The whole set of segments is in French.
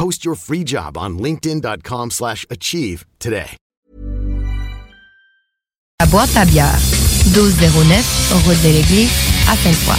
Post your free job on linkedin.com/achieve slash achieve today. La boîte à bière, 1209, route de l'église, à Sainte-Foy.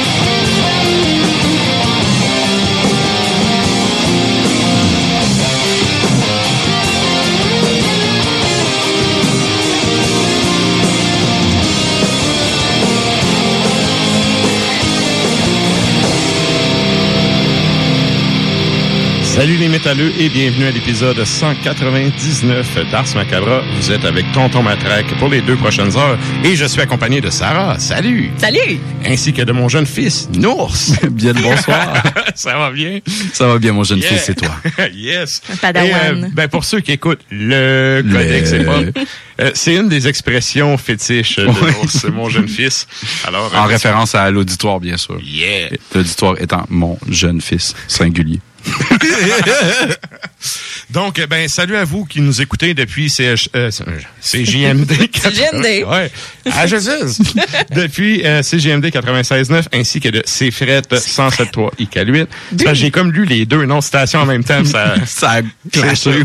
Salut les métalleux et bienvenue à l'épisode 199 d'Ars Macabra. Vous êtes avec Tonton Matraque pour les deux prochaines heures et je suis accompagné de Sarah. Salut! Salut! Ainsi que de mon jeune fils, Nours. Bien le bonsoir. Ça va bien? Ça va bien, mon jeune Yeah. fils, c'est toi. yes. Padawan. Et, euh, ben pour ceux qui écoutent le Le- codex, c'est pas. euh, c'est une des expressions fétiches de. Nours, mon jeune fils. Alors, En euh, référence à l'auditoire, bien sûr. Yeah. L'auditoire étant mon jeune fils singulier. Donc, eh ben, salut à vous qui nous écoutez depuis CH, euh, CJMD. 80 CJMD. Ouais. Ah, je sais. depuis euh, CJMD 96.9 ainsi que de CFRET 107.3 IK8. C'est parce que J'ai comme lu les deux non-citations en même temps. Ça, Ça a clashé,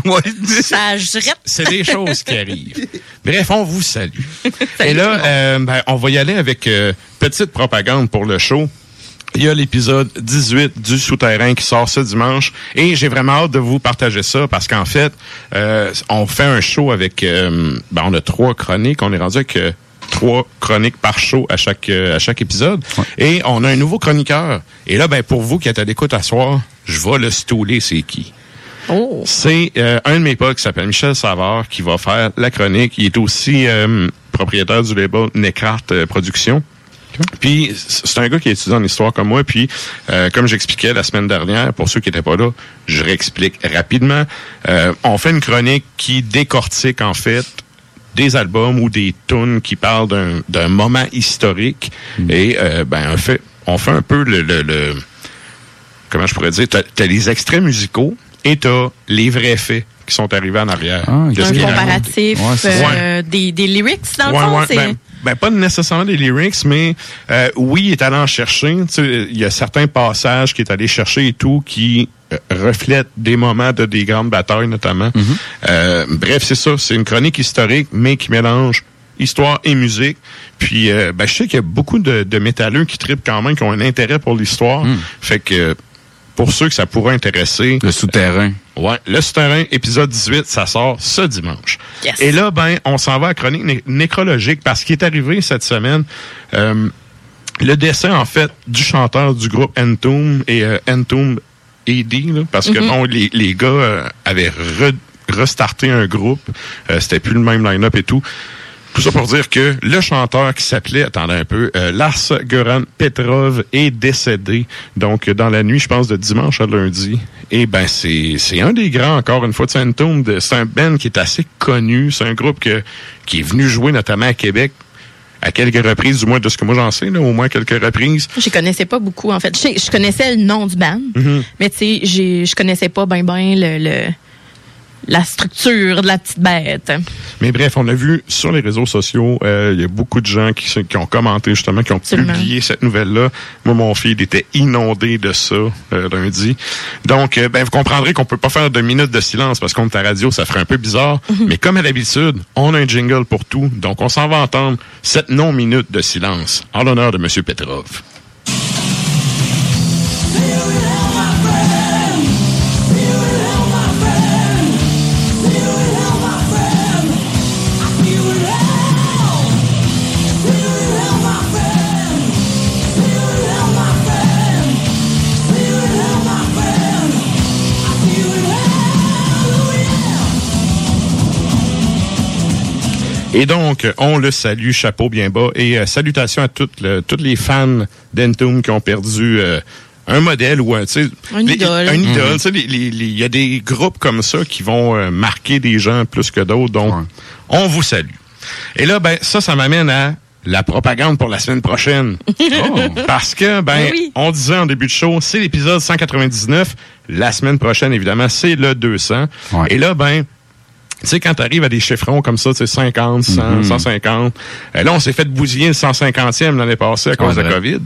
c'est des choses qui arrivent. Bref, on vous salue. Et là, euh, ben, on va y aller avec euh, petite propagande pour le show. Il y a l'épisode 18 du Souterrain qui sort ce dimanche et j'ai vraiment hâte de vous partager ça parce qu'en fait, euh, on fait un show avec, euh, ben, on a trois chroniques, on est rendu avec euh, trois chroniques par show à chaque euh, à chaque épisode et on a un nouveau chroniqueur. Et là, ben pour vous qui êtes à l'écoute à soir, je vais le stouler, c'est qui? Oh. C'est euh, un de mes potes qui s'appelle Michel Savard qui va faire la chronique. Il est aussi euh, propriétaire du label Necrart euh, Productions. Puis c'est un gars qui étudie en histoire comme moi. Puis euh, comme j'expliquais la semaine dernière, pour ceux qui n'étaient pas là, je réexplique rapidement. Euh, on fait une chronique qui décortique en fait des albums ou des tunes qui parlent d'un- moment historique. Et euh, ben on fait on fait un peu le, le, le- comment je pourrais dire, t'as as les extraits musicaux et t'as les vrais faits qui sont arrivés en arrière. Ah, ce Un comparatif Ouais, euh, des, des lyrics, dans le fond. ouais, c'est... ben, ben, pas nécessairement des lyrics, mais euh, oui, il est allé en chercher. Tu sais, Il y a certains passages qu'il est allé chercher et tout qui euh, reflètent des moments de des grandes batailles, notamment. Euh, bref, c'est ça. C'est une chronique historique, mais qui mélange histoire et musique. Puis, euh, ben, je sais qu'il y a beaucoup de, de métalleux qui tripent quand même, qui ont un intérêt pour l'histoire. Fait que, pour ceux que ça pourrait intéresser, Le souterrain. Ouais, le souterrain, épisode 18, ça sort ce dimanche. Yes. Et là, ben, on s'en va à chronique né- nécrologique parce qu'il est arrivé cette semaine euh, le décès, en fait, du chanteur du groupe Entomb et euh, Entomb AD, là, parce que bon, les, les gars euh, avaient re- restarté un groupe. Euh, C'était plus le même line-up et tout. Tout ça pour dire que le chanteur qui s'appelait, attendez un peu, euh, Lars Goran Petrov est décédé. Donc, dans la nuit, je pense, de dimanche à lundi. Et ben, c'est, c'est un des grands, encore une fois, de Saint-Tombe. C'est un band qui est assez connu. C'est un groupe que, qui est venu jouer notamment à Québec à quelques reprises, du moins de ce que moi j'en sais, là, au moins quelques reprises. Je connaissais pas beaucoup, en fait. Je, sais- je connaissais le nom du band, Mhm. mais tu sais, j'ai- je connaissais pas ben ben le, le- la structure de la petite bête. Mais bref, on a vu sur les réseaux sociaux, euh, il y a beaucoup de gens qui, ont commenté justement, qui ont Absolument. publié cette nouvelle-là. Moi, mon fils il était inondé de ça euh, lundi. Donc, euh, ben, vous comprendrez qu'on peut pas faire de minutes de silence parce qu'on est à radio, ça ferait un peu bizarre. Mais comme à l'habitude, on a un jingle pour tout. Donc, on s'en va entendre cette non-minute de silence en l'honneur de M. Petrov. Et donc, on le salue, chapeau bien bas. Et euh, salutations à toutes, le- toutes les fans d'Entombed qui ont perdu euh, un modèle ou un, tu sais, Un les- idole. Un idole. Tu sais, les- les- les- Il y a des groupes comme ça qui vont euh, marquer des gens plus que d'autres. Donc, Ouais. on vous salue. Et là, ben, ça, ça m'amène à la propagande pour la semaine prochaine. Oh. Parce que, ben, Ben oui. on disait en début de show, c'est l'épisode 199. La semaine prochaine, évidemment, c'est le 200. Ouais. Et là, ben, tu sais, quand tu arrives à des chiffrons comme ça, tu sais, 50, 100, 150, euh, là, on s'est fait bousiller le 150e l'année passée à cause de la COVID.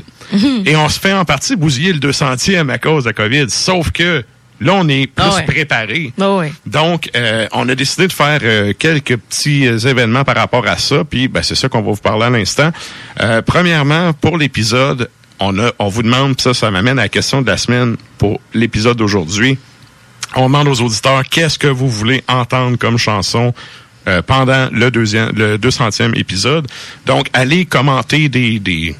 Et on se fait en partie bousiller le 200e à cause de la COVID. Sauf que là, on est plus Ah ouais. préparé. Ouais. Donc, euh, on a décidé de faire euh, quelques petits euh, événements par rapport à ça. Puis, ben, c'est ça qu'on va vous parler à l'instant. Euh, premièrement, pour l'épisode, on a, on vous demande, puis ça, ça m'amène à la question de la semaine pour l'épisode d'aujourd'hui. On demande aux auditeurs qu'est-ce que vous voulez entendre comme chanson euh, pendant le deuxième, le 200e épisode? Donc, allez commenter des, des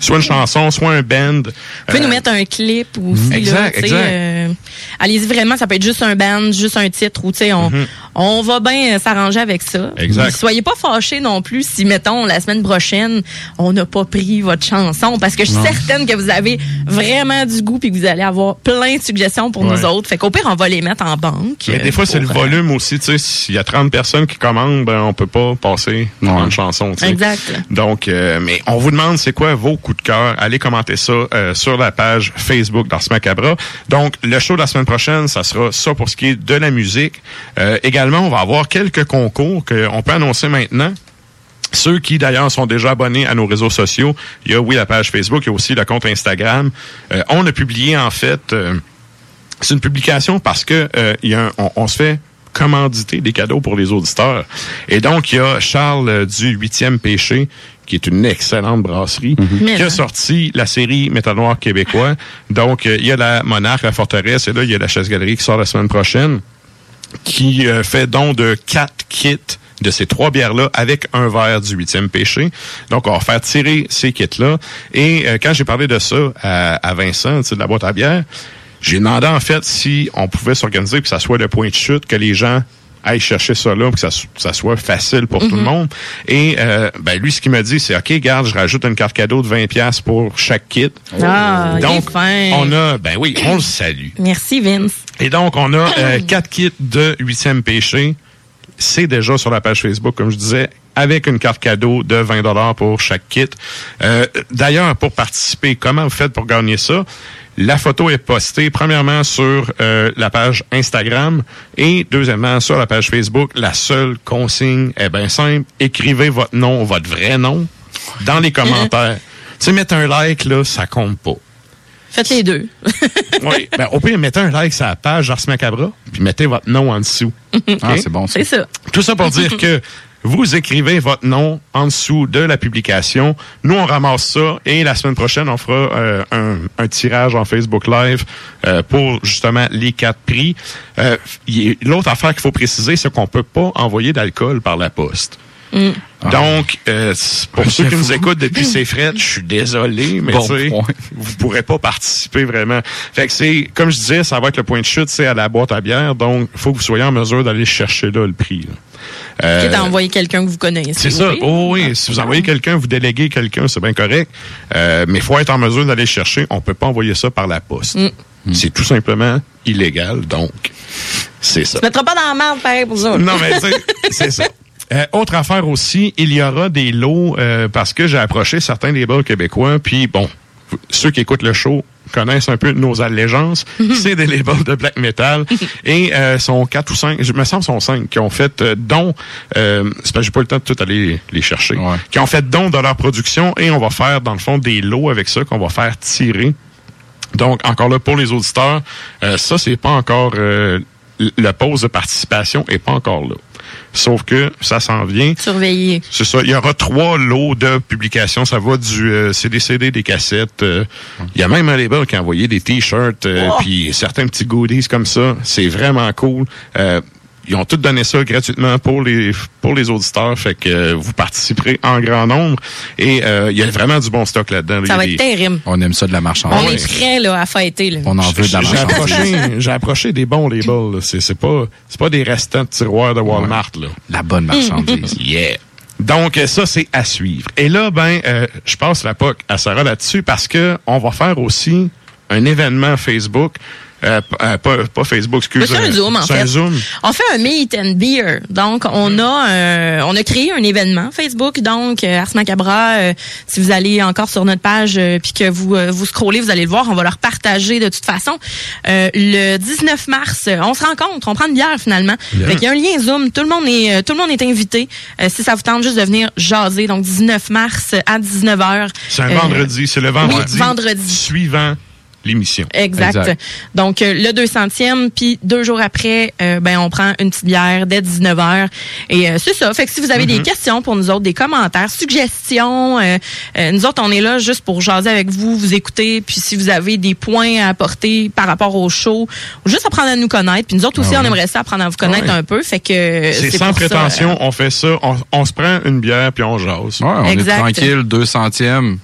soit une chanson, soit un band. Vous pouvez Euh, nous mettre un clip aussi. là, Exact, tu sais, exact. euh, Allez-y vraiment, ça peut être juste un band, juste un titre, ou tu sais, on, on va bien euh, s'arranger avec ça. Exact. Puis Soyez pas fâchés non plus si, mettons, la semaine prochaine, on n'a pas pris votre chanson, parce que je suis Non. certaine que vous avez vraiment du goût puis que vous allez avoir plein de suggestions pour Ouais. nous autres. Fait qu'au pire, on va les mettre en banque. Mais des fois, c'est le euh, volume aussi. Tu sais, s'il y a 30 personnes qui commandent, ben, on peut pas passer Ouais. une chanson. tu sais. Exact. Donc, euh, mais on vous demande c'est quoi vos coups de cœur? Allez commenter ça euh, sur la page Facebook d'Ars Macabra. Donc, le show de la semaine prochaine, ça sera ça pour ce qui est de la musique. Euh, également, on va avoir quelques concours qu'on peut annoncer maintenant. Ceux qui, d'ailleurs, sont déjà abonnés à nos réseaux sociaux, il y a, oui, la page Facebook, il y a aussi le compte Instagram. Euh, on a publié, en fait, euh, c'est une publication parce que euh, il y a un- on, on se fait commanditer des cadeaux pour les auditeurs. Et donc, il y a Charles du Huitième Péché, qui est une excellente brasserie, Mais qui a non. sorti la série Métal Noir québécois. Donc, euh, il y a la Monarque, la Forteresse, et là, il y a la Chasse-Galerie qui sort la semaine prochaine qui euh, fait don de quatre kits de ces trois bières-là avec un verre du huitième péché. Donc, on va faire tirer ces kits-là. Et euh, quand j'ai parlé de ça à, à Vincent, de la boîte à bière, j'ai demandé en fait si on pouvait s'organiser que ça soit le point de chute, que les gens aillent chercher ça là, pour que ça, so- ça soit facile pour tout le monde. Et euh, ben lui, ce qu'il m'a dit, c'est OK, garde, je rajoute une carte cadeau de 20$ piastres pour chaque kit. Ah, Donc, fin. on a, ben oui, on le salue. Merci, Vince. Et donc, on a euh, quatre kits de huitième péché. C'est déjà sur la page Facebook, comme je disais, avec une carte cadeau de 20 dollars pour chaque kit. Euh, D'ailleurs, pour participer, comment vous faites pour gagner ça? La photo est postée premièrement sur euh, la page Instagram et deuxièmement sur la page Facebook. La seule consigne est bien simple. Écrivez votre nom, votre vrai nom, dans les commentaires. tu sais, mettre un like, là, ça compte pas. Faites les deux. Oui. Ben, au pire, mettez un like sur la page Ars Macabra, puis mettez votre nom en dessous. Ah, c'est bon. C'est ça. Tout ça pour dire que vous écrivez votre nom en dessous de la publication. Nous, on ramasse ça et la semaine prochaine, on fera euh, un, un tirage en Facebook Live euh, pour justement les quatre prix. Euh, L'autre affaire qu'il faut préciser, c'est qu'on peut pas envoyer d'alcool par la poste. Donc, euh, pour Ah, ceux qui nous écoutent depuis ces frettes, je suis désolé, mais Bon tu sais, point. vous pourrez pas participer vraiment. Fait que c'est, comme je disais, ça va être le point de chute, c'est à la boîte à bière, donc il faut que vous soyez en mesure d'aller chercher là le prix. là. Euh, Quitte à envoyer quelqu'un que vous connaissez. c'est ça. Oh oui, si vous envoyez quelqu'un, vous déléguez quelqu'un, c'est bien correct. Euh, mais il faut être en mesure d'aller chercher. On peut pas envoyer ça par la poste. Mm. C'est tout simplement illégal, donc c'est ça. Tu mettras pas dans la merde, pareil, pour ça. Non, mais c'est ça. Euh, autre affaire aussi, il y aura des lots euh, parce que j'ai approché certains des bars québécois, puis bon, ceux qui écoutent le show connaissent un peu nos allégeances. c'est des labels de black metal et euh, sont quatre ou cinq, je me semble sont cinq qui ont fait euh, don. Euh, c'est parce que j'ai pas eu le temps de tout aller les chercher. Ouais. Qui ont fait don de leur production et on va faire dans le fond des lots avec ça qu'on va faire tirer. Donc, encore là, pour les auditeurs, euh, ça, c'est pas encore... euh, l- la pause de participation est pas encore là. Sauf que ça s'en vient. Surveiller. C'est ça. Il y aura trois lots de publications. Ça va du euh, c'est des CD, des cassettes. euh, Il y a même un label qui a envoyé des t-shirts, euh, puis certains petits goodies comme ça. C'est vraiment cool. Ils ont tout donné ça gratuitement pour les pour les auditeurs, fait que euh, vous participerez en grand nombre. Et euh, il y a vraiment du bon stock là-dedans. Ça va être terrible. On aime ça de la On marchandise. est prêts là, à fêter. Là. On en veut de la J'ai marchandise. approché, j'ai approché des bons labels. là. C'est c'est pas c'est pas des restants de tiroirs de Walmart là. La bonne marchandise. Yeah. Donc euh, ça c'est à suivre. Et là ben euh, je passe la POC à Sarah là-dessus parce que on va faire aussi un événement Facebook euh, euh, pas, pas Facebook, excusez C'est un Zoom, en C'est fait. un Zoom. On fait un meet and beer. Donc, on a euh, on a créé un événement Facebook. Donc, euh, Ars Macabra, euh, si vous allez encore sur notre page euh, puis que vous euh, vous scrollez, vous allez le voir. On va leur partager de toute façon. Euh, le 19 mars, on se rencontre, on prend une bière finalement. Fait qu'il y a un lien Zoom. Tout le monde est tout le monde est invité. Euh, si ça vous tente juste de venir jaser. Donc, 19 mars à 19h. C'est un vendredi, c'est le vendredi. vendredi. Suivant l'émission. Exact. Exact. Donc, euh, le 200e, puis deux jours après, euh, ben on prend une petite bière dès 19h. Et euh, c'est ça. Fait que si vous avez des questions pour nous autres, des commentaires, suggestions, euh, euh, nous autres, on est là juste pour jaser avec vous, vous écouter. Puis si vous avez des points à apporter par rapport au show, ou juste apprendre à nous connaître. Puis nous autres aussi, on aimerait ça apprendre à vous connaître Ouais. un peu. Fait que C'est sans ça, prétention, euh, on fait ça, on, on se prend une bière puis on jase. Ouais, on Exact. est tranquille, deux centièmes.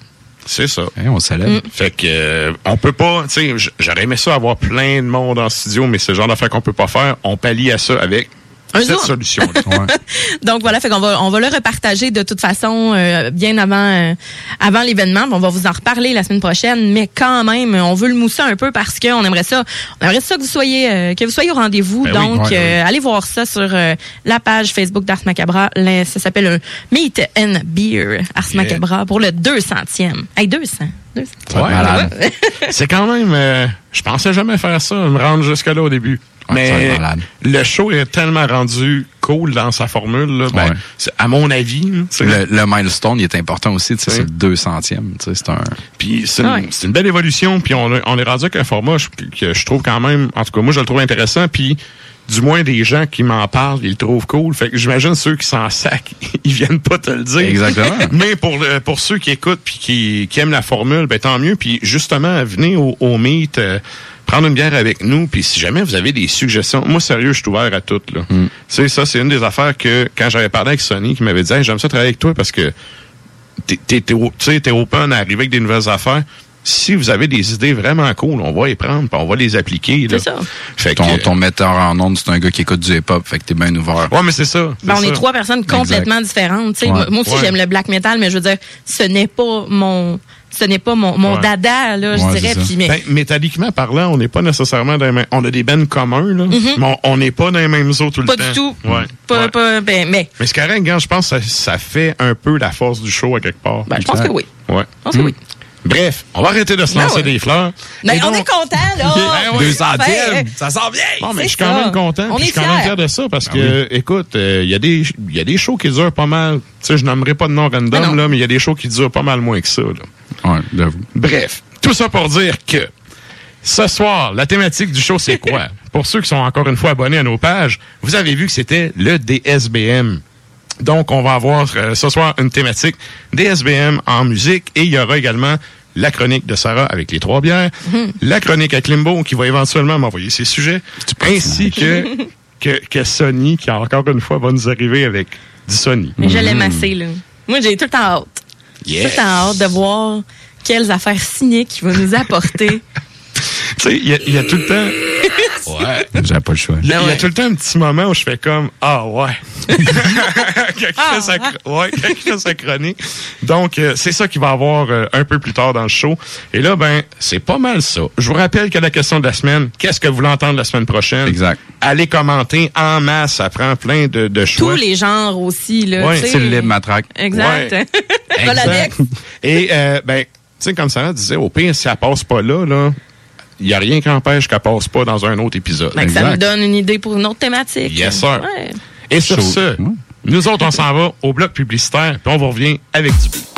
C'est ça. Hein, on célèbre. Fait que euh, on peut pas, tu sais, j'aurais aimé ça avoir plein de monde en studio, mais c'est le genre d'affaire qu'on peut pas faire. On pallie à ça avec Un cette solution. Ouais. Donc voilà, fait qu'on va on va le repartager de toute façon euh, bien avant euh, avant l'événement. On va vous en reparler la semaine prochaine, mais quand même, on veut le mousser un peu parce qu'on aimerait ça, on aimerait ça que vous soyez euh, que vous soyez au rendez-vous. Ben oui, Donc ouais, euh, allez voir ça sur euh, la page Facebook d'Ars Macabra. Là, ça s'appelle un Meet and Beer Ars Yeah. Macabra pour le 200e. Hey 200. 200. Ouais, c'est quand même, euh, je pensais jamais faire ça, me rendre jusque là au début. Va mais le show est tellement rendu cool dans sa formule, là, ben, Ouais. à mon avis, là, Le, le milestone, il est important aussi. tu sais, Oui. C'est le deux centième. tu sais, C'est un... Puis c'est une, Ouais. une belle évolution. Puis on, est rendu avec un format que je trouve quand même, en tout cas moi je le trouve intéressant. Puis du moins des gens qui m'en parlent, ils le trouvent cool. Fait que j'imagine ceux qui s'en sacent, ils viennent pas te le dire. Exactement. Mais pour le, pour ceux qui écoutent puis qui, qui aiment la formule, ben tant mieux. Puis justement, venez au, au meet, euh, prendre une bière avec nous. Puis si jamais vous avez des suggestions, moi sérieux, je suis ouvert à toutes. Là. Mm. Tu sais, ça c'est une des affaires que quand j'avais parlé avec Sony, qui m'avait dit, Hey, j'aime ça travailler avec toi parce que t'es t'es- t'es open à arriver avec des nouvelles affaires. Si vous avez des idées vraiment cool, on va les prendre puis on va les appliquer. là. C'est ça. Fait que, Ton, ton metteur en ondes, c'est un gars qui écoute du hip-hop. Fait que t'es bien ouvert. Ouais, mais c'est ça. Ben, on c'est est trois personnes complètement différentes. tu sais. Ouais. Moi moi aussi, Ouais. j'aime le black metal, mais je veux dire, ce n'est pas mon, ce n'est pas mon, mon Ouais. dada, là, je dirais. Puis, mais, Ben, métalliquement parlant, on n'est pas nécessairement dans les mêmes. On a des bennes communs, là, mais on- n'est pas dans les mêmes eaux tout pas le temps. du tout. Ouais. Pas, Ouais. pas, ben, mais, Mais gars, je pense que ça, ça fait un peu la force du show à quelque part. ben, je pense que oui. Ouais. Je pense que oui. Bref, on va arrêter de se Ben lancer ouais. des fleurs. Mais Et on donc- est content, là. Ben ouais. Deux Ben, centièmes, ça sent bien. Bon, mais je suis quand ça. même content. On Je est suis quand même fier de ça parce Ah que, écoute, euh, il y, a des- il y a des shows qui durent pas mal. Tu sais, je nommerai pas de nom Mais random, là, mais il y a des shows qui durent pas mal moins que ça. Là. Ouais, j'avoue. Bref, tout ça pour dire que ce soir, la thématique du show, c'est quoi? pour ceux qui sont encore une fois abonnés à nos pages, vous avez vu que c'était le DSBM. Donc, on va avoir euh, ce soir une thématique DSBM en musique et il y aura également la chronique de Sarah avec les trois bières, la chronique à Klimbo qui va éventuellement m'envoyer ses sujets, ainsi que que, que Sony, qui encore une fois va nous arriver avec du Sony. Mais je l'aime assez, là. Moi, j'ai tout le temps hâte. Yes. Tout le temps hâte de voir quelles affaires cyniques il va nous apporter. Tu sais, il y, a- il y a tout le temps. Ouais. J'avais pas le choix. Il y, a- il y a ouais. tout le temps un petit moment où je fais comme Ah ouais. quand, il fait sa, Ah, ouais, quand il fait sa chronique. Donc, euh, c'est ça qu'il va avoir euh, un peu plus tard dans le show. Et là, ben, c'est pas mal ça. Je vous rappelle que la question de la semaine, qu'est-ce que vous voulez entendre la semaine prochaine? Exact. Allez commenter en masse, ça prend plein de, de choix. Tous les genres aussi, là. Ouais. C'est le libre matraque. Exact. Ouais. Roladex. Et, euh, ben, tu sais, comme Sarah disait, au pire, si elle passe pas là, là, il y a rien qui empêche qu'elle passe pas dans un autre épisode. Que ça nous donne une idée pour une autre thématique. Yes, sir. Ouais. Et sur ce, nous autres, on s'en va au bloc publicitaire, puis on vous revient avec du beat.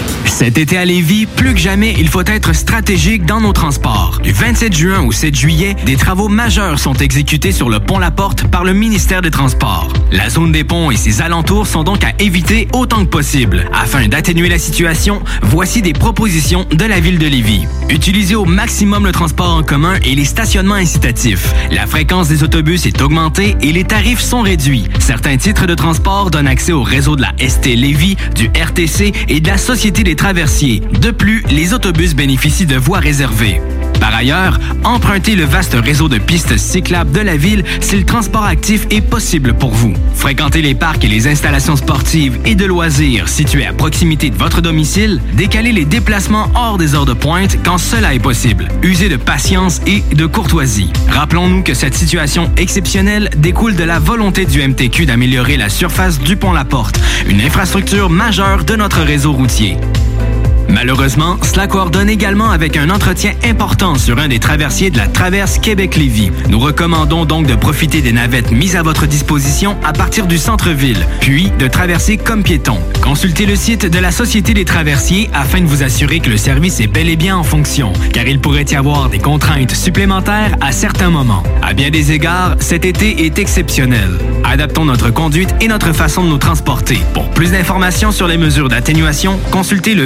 Cet été à Lévis, plus que jamais, il faut être stratégique dans nos transports. Du 27 juin au 7 juillet, des travaux majeurs sont exécutés sur le pont La Porte par le ministère des Transports. La zone des ponts et ses alentours sont donc à éviter autant que possible. Afin d'atténuer la situation, voici des propositions de la ville de Lévis. Utilisez au maximum le transport en commun et les stationnements incitatifs. La fréquence des autobus est augmentée et les tarifs sont réduits. Certains titres de transport donnent accès au réseau de la ST Lévis, du RTC et de la Société des De plus, les autobus bénéficient de voies réservées. Par ailleurs, empruntez le vaste réseau de pistes cyclables de la ville si le transport actif est possible pour vous. Fréquentez les parcs et les installations sportives et de loisirs situés à proximité de votre domicile. Décalez les déplacements hors des heures de pointe quand cela est possible. Usez de patience et de courtoisie. Rappelons-nous que cette situation exceptionnelle découle de la volonté du MTQ d'améliorer la surface du pont La Porte, une infrastructure majeure de notre réseau routier. Malheureusement, cela coordonne également avec un entretien important sur un des traversiers de la traverse Québec-Lévis. Nous recommandons donc de profiter des navettes mises à votre disposition à partir du centre-ville, puis de traverser comme piéton. Consultez le site de la Société des traversiers afin de vous assurer que le service est bel et bien en fonction, car il pourrait y avoir des contraintes supplémentaires à certains moments. À bien des égards, cet été est exceptionnel. Adaptons notre conduite et notre façon de nous transporter. Pour plus d'informations sur les mesures d'atténuation, consultez le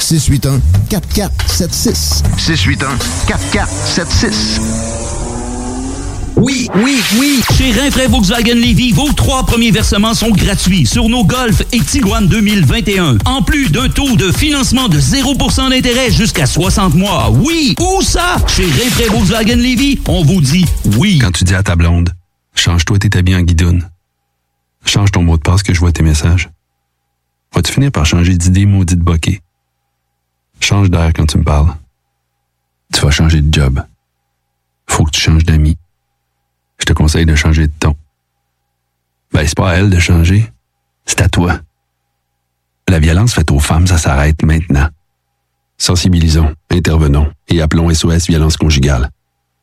681 4476. 681 4476. Oui, oui, oui. Chez Rinfraie Volkswagen Levy, vos trois premiers versements sont gratuits sur nos Golf et Tiguan 2021. En plus d'un taux de financement de 0% d'intérêt jusqu'à 60 mois. Oui, où ça? Chez Rinfraie Volkswagen Levy, on vous dit oui. Quand tu dis à ta blonde, change-toi tes habits en guidoune. Change ton mot de passe que je vois tes messages. Vas-tu finir par changer d'idée maudite bokeh? Change d'air quand tu me parles. Tu vas changer de job. Faut que tu changes d'amis. Je te conseille de changer de ton. Ben, c'est pas à elle de changer. C'est à toi. La violence faite aux femmes, ça s'arrête maintenant. Sensibilisons, intervenons et appelons SOS Violence Conjugale.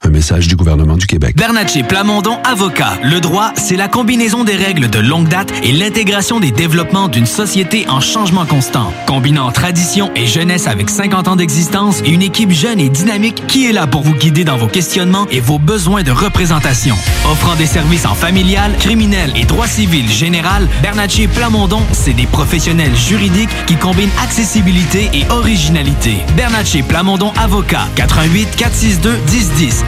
Un message du gouvernement du Québec. Bernatchez Plamondon Avocat. Le droit, c'est la combinaison des règles de longue date et l'intégration des développements d'une société en changement constant. Combinant tradition et jeunesse avec 50 ans d'existence et une équipe jeune et dynamique qui est là pour vous guider dans vos questionnements et vos besoins de représentation. Offrant des services en familial, criminel et droit civil général, Bernatchez Plamondon, c'est des professionnels juridiques qui combinent accessibilité et originalité. Bernatchez Plamondon Avocat. 88 462 1010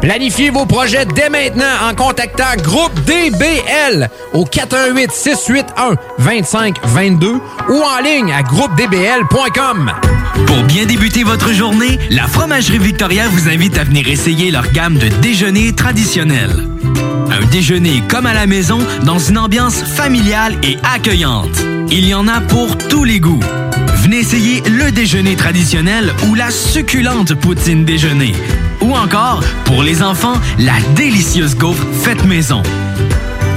Planifiez vos projets dès maintenant en contactant Groupe DBL au 418 681 2522 ou en ligne à groupedbl.com. Pour bien débuter votre journée, la Fromagerie Victoria vous invite à venir essayer leur gamme de déjeuners traditionnels. Un déjeuner comme à la maison dans une ambiance familiale et accueillante. Il y en a pour tous les goûts. Venez essayer le déjeuner traditionnel ou la succulente poutine déjeuner. Ou encore, pour les enfants, la délicieuse gaufre faite maison.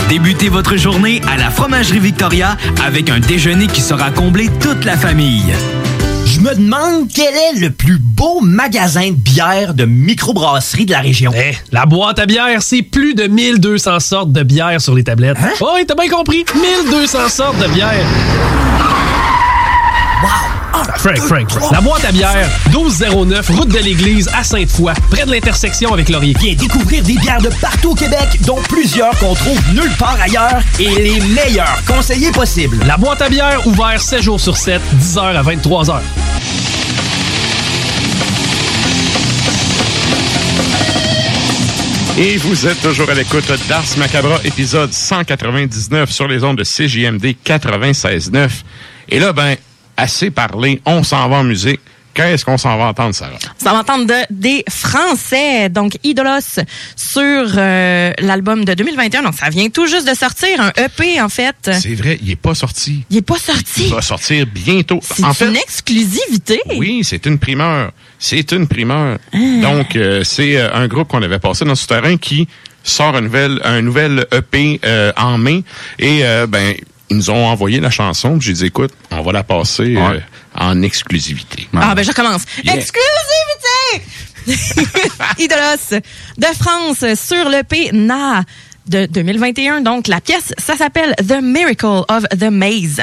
Débutez votre journée à la Fromagerie Victoria avec un déjeuner qui sera combler toute la famille. Je me demande quel est le plus beau magasin de bière de microbrasserie de la région. Eh, la boîte à bière, c'est plus de 1200 sortes de bière sur les tablettes. Hein? Oh, oui, t'as bien compris. 1200 sortes de Frank, Frank. La boîte à bière, 1209, route de l'église à Sainte-Foy, près de l'intersection avec Laurier. Viens découvrir des bières de partout au Québec, dont plusieurs qu'on trouve nulle part ailleurs et les meilleurs conseillers possibles. La boîte à bière, ouvert 7 jours sur 7, 10h à 23h. Et vous êtes toujours à l'écoute d'Ars Macabra, épisode 199 sur les ondes de CJMD 96.9. Et là, ben, assez parlé, on s'en va en musique. Qu'est-ce qu'on s'en va entendre, Sarah? On va entendre de- des Français, donc Idolos, sur euh, l'album de 2021. Donc, ça vient tout juste de sortir, un EP, en fait. C'est vrai, il est pas sorti. Il est pas sorti. Il va sortir bientôt. C'est fait, une exclusivité. oui, c'est une primeur. C'est une primeur. Donc, euh, c'est euh, un groupe qu'on avait passé dans ce terrain qui sort un nouvel, un nouvel EP euh, en mai. Et, euh, ben, ils nous ont envoyé la chanson. puis J'ai dit, écoute, on va la passer euh, en exclusivité. Ah, ben, je commence. Yeah. Exclusivité! Idolos de France sur l'EP Na de 2021. Donc, la pièce, ça s'appelle The Miracle of the Maze.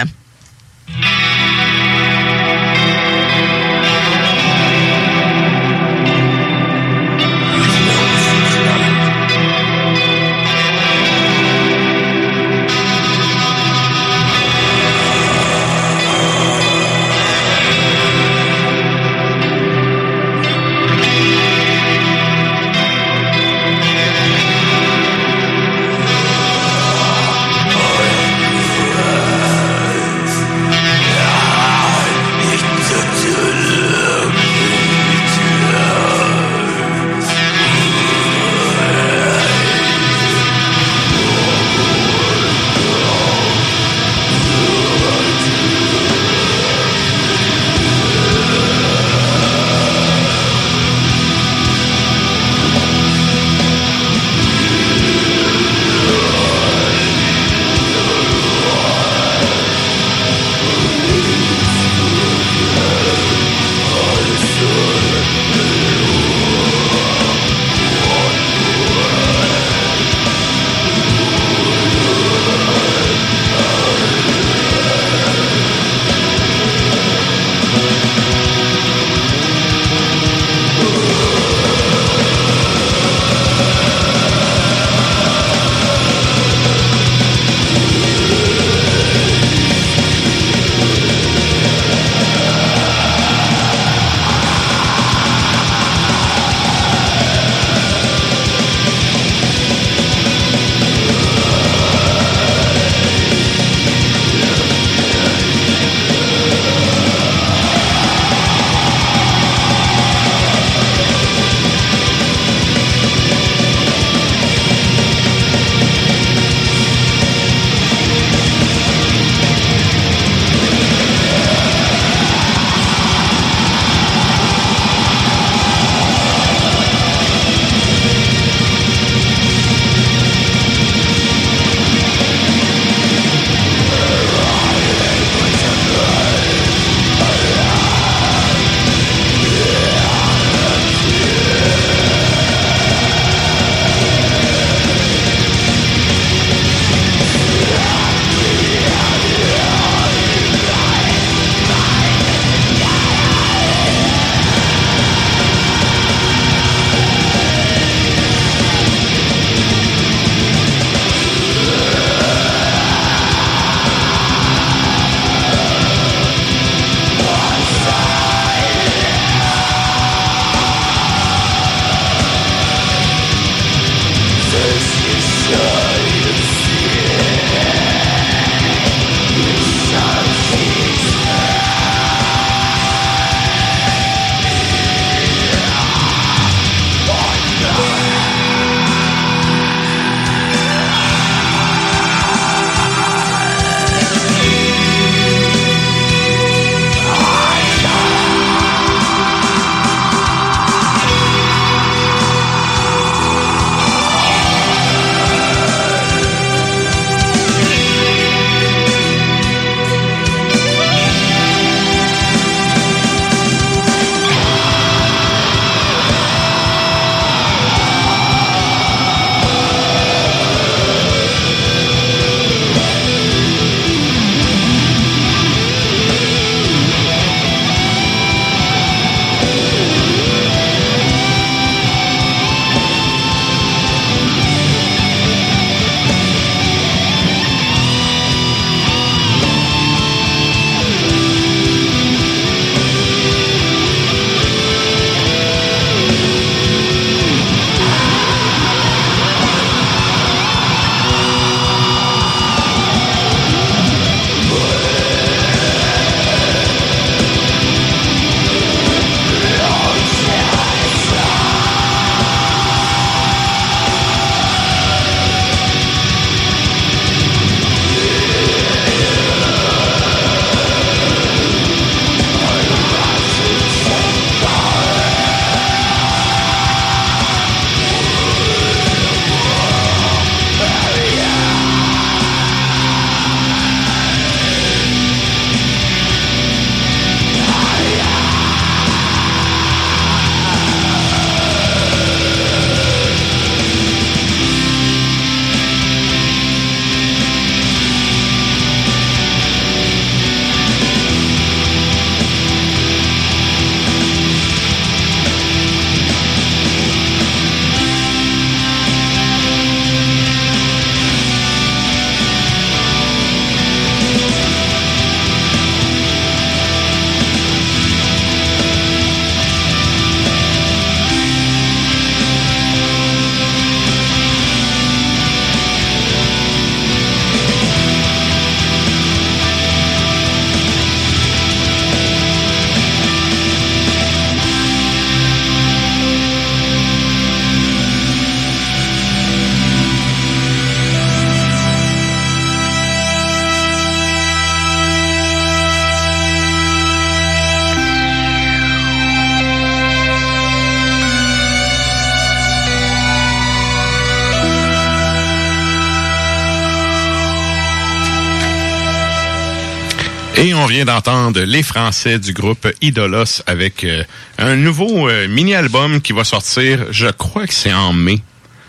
Et on vient d'entendre les Français du groupe Idolos avec euh, un nouveau euh, mini-album qui va sortir, je crois que c'est en mai.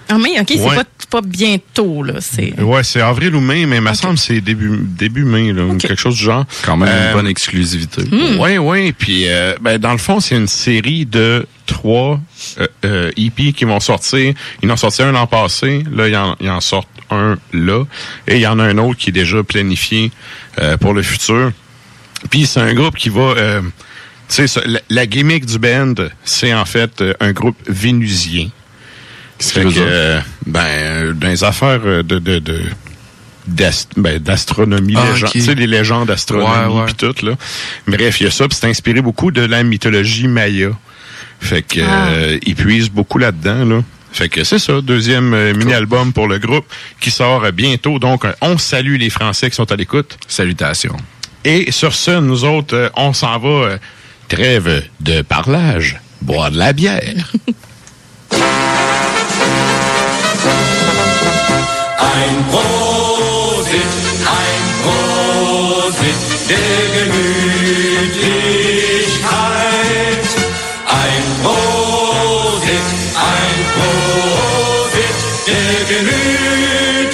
Ah, mais OK, c'est Ouais. pas, c'est pas bientôt, là. C'est... Ouais, c'est avril ou mai, mais il me semble que c'est début, début mai, là, ou quelque chose du genre. Quand même Euh, une bonne exclusivité. Hmm. Oui, oui. Puis, euh, ben, dans le fond, c'est une série de trois euh, euh, EP qui vont sortir. Ils en ont sorti un l'an passé. Là, ils en, ils en sortent un là. Et il y en a un autre qui est déjà planifié euh, pour le futur. Puis, c'est un groupe qui va... Euh, tu sais, la, la gimmick du band, c'est en fait euh, un groupe vénusien. Fait que ben, dans les affaires de... de, de ben, d'astronomie, Ah, ok. tu sais, les légendes d'astronomie Ouais, tout, là. Bref, il y a ça, puis c'est inspiré beaucoup de la mythologie maya. Fait que, Ah. euh, ils puisent beaucoup là-dedans, là. Fait que c'est ça, deuxième euh, mini-album pour le groupe qui sort euh, bientôt. Donc, euh, on salue les Français qui sont à l'écoute. Salutations. Et sur ce, nous autres, euh, on s'en va. euh, trêve de parlage, boire de la bière. Ein Prosit, ein Prosit der Gemütlichkeit. Der Gemütlichkeit.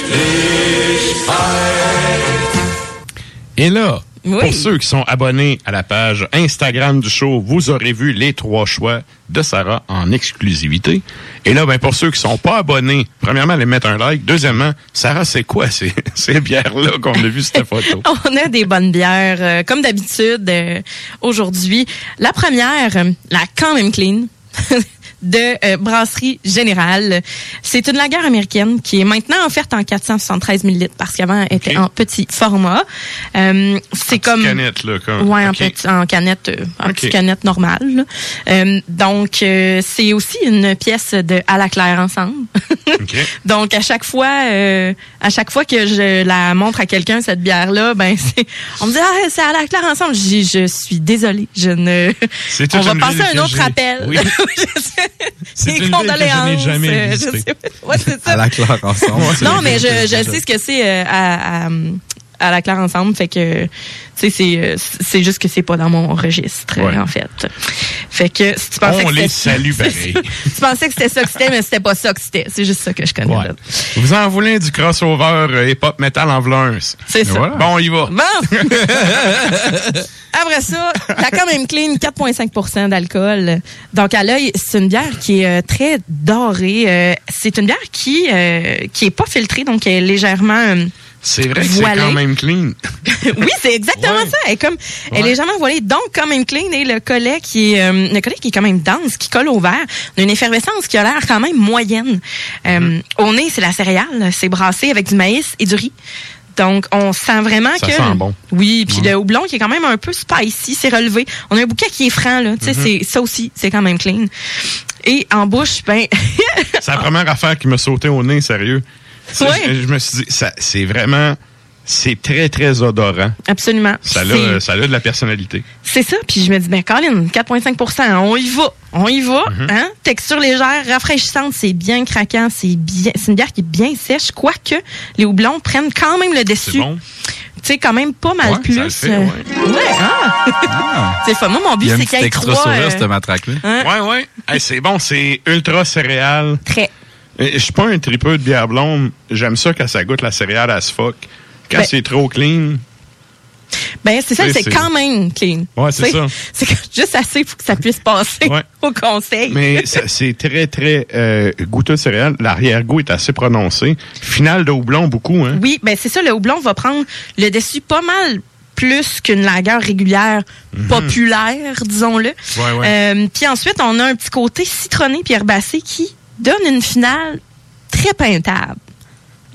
Et là, Oui. pour ceux qui sont abonnés à la page Instagram du show, vous aurez vu les trois choix de Sarah en exclusivité. Et là, ben, pour ceux qui sont pas abonnés, premièrement, allez mettre un like. Deuxièmement, Sarah, c'est quoi ces, ces bières-là qu'on a vu cette photo? On a des bonnes bières, euh, comme d'habitude, euh, aujourd'hui. La première, euh, la quand même clean. de euh, Brasserie Générale. C'est une lagueur américaine qui est maintenant offerte en 473 ml parce qu'avant elle était en petit format. Euh, c'est comme Canette, là, comme. Ouais, en, petit- en canette, euh, en petite canette normale. là. Euh, donc, euh, c'est aussi une pièce de à la claire ensemble. donc, à chaque fois, euh, à chaque fois que je la montre à quelqu'un cette bière-là, ben, c'est, on me dit ah c'est à la claire ensemble. Je je suis désolée, je ne. C'est On va passer à un autre appel. Oui. C'est une ville que je n'ai condoléances, jamais Ouais, c'est ça. À la claire ensemble. Non, mais je, je sais ce que c'est euh, à, à, à la claire ensemble, fait que tu sais c'est euh, juste que c'est pas dans mon registre Ouais. en fait. Fait que si tu pensais On que les c'était- salue pareil. ça. tu pensais que c'était ça que c'était, mais c'était pas ça que c'était. C'est juste ça que je connais. Ouais. là. Vous en voulez du crossover euh, hip-hop metal en un. C'est ça. voilà. Bon, on y va. Bon. Après ça, la quand même clean, 4,5% d'alcool. Donc à l'œil, c'est une bière qui est euh, très dorée. Euh, c'est une bière qui euh, qui est pas filtrée, donc elle est légèrement euh, C'est vrai que c'est quand même clean. oui, c'est exactement ça. Elle est comme, elle est légèrement voilée, donc quand même clean. Et le collet qui est, euh, le collet qui est quand même dense, qui colle au verre. On a une effervescence qui a l'air quand même moyenne. Euh, Mm-hmm. Au nez, c'est la céréale. C'est brassé avec du maïs et du riz. Donc, on sent vraiment Ça que... sent bon. Oui, puis le houblon qui est quand même un peu spicy, c'est relevé. On a un bouquet qui est franc, là. Tu sais, Mhm. c'est ça aussi, c'est quand même clean. Et en bouche, ben... C'est la première affaire qui m'a sauté au nez, sérieux. Ouais. je, je me suis dit, ça, c'est vraiment, c'est très, très odorant. Absolument. Ça a, ça a de la personnalité. C'est ça. Puis je me dis, ben, Colin, 4,5% on y va. On y va. Mhm. hein? Texture légère, rafraîchissante, c'est bien craquant, c'est bien, c'est une bière qui est bien sèche, quoique les houblons prennent quand même le dessus. C'est bon. Tu sais, quand même pas mal Ouais, plus. ça le fait, euh, ouais. ouais, ah. c'est fun. Moi, mon but, c'est qu'il y ait petite extra trois. là, euh, cette matraque-là. hein? Ouais, ouais. Hey, c'est bon, c'est ultra céréal. Très. Je suis pas un tripeux de bière blonde. J'aime ça quand ça goûte la céréale as fuck. Quand Ben- c'est trop clean, Ben, c'est ça, c'est quand même clean. Ouais, c'est ça. C'est juste assez pour que ça puisse passer Ouais. au conseil. mais c'est très, très euh, goûteux de céréales. L'arrière-goût est assez prononcé. Final de houblon, beaucoup, hein? Oui, ben c'est ça, le houblon va prendre le dessus pas mal plus qu'une lagueur régulière populaire, disons-le. Mhm. Ouais, ouais. Euh, puis ensuite, on a un petit côté citronné puis herbacé qui donne une finale très peintable.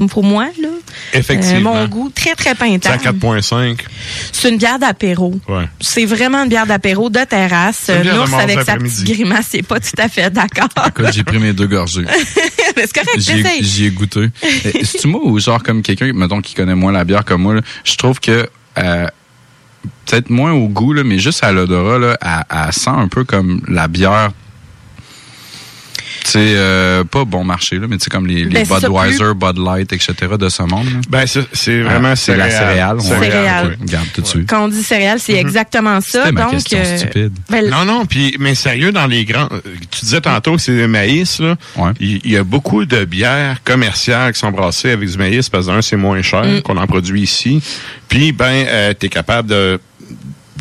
Pour moi, là. Effectivement. Euh, mon goût, très, très C'est à peintable. 4,5. C'est une bière d'apéro. Ouais. C'est vraiment une bière d'apéro de terrasse. Nours avec sa petite grimace, c'est pas tout à fait d'accord. Écoute, j'ai pris mes deux gorgées. C'est correct, J'y ai, j'essaye. j'y ai goûté. C'est-tu moi ou genre comme quelqu'un, mettons, qui connaît moins la bière comme moi, là, je trouve que euh, peut-être moins au goût, là, mais juste à l'odorat, là, elle, elle sent un peu comme la bière. C'est euh, pas bon marché, là, mais tu sais, comme les, les Ben, Budweiser, Bud Light, etc. de ce monde. là. Ben, c'est c'est vraiment Ah, c'est la céréale. céréale. ouais. Céréale. Ouais, Regarde tout de suite. Quand on dit céréales, c'est exactement ça. Ma Donc, euh, stupide. ben, Non, non, puis mais sérieux, dans les grands, euh, tu disais tantôt que c'est le maïs, là. Il il y, a beaucoup de bières commerciales qui sont brassées avec du maïs parce que d'un, c'est moins cher Mm. qu'on en produit ici. Puis ben, euh, t'es capable de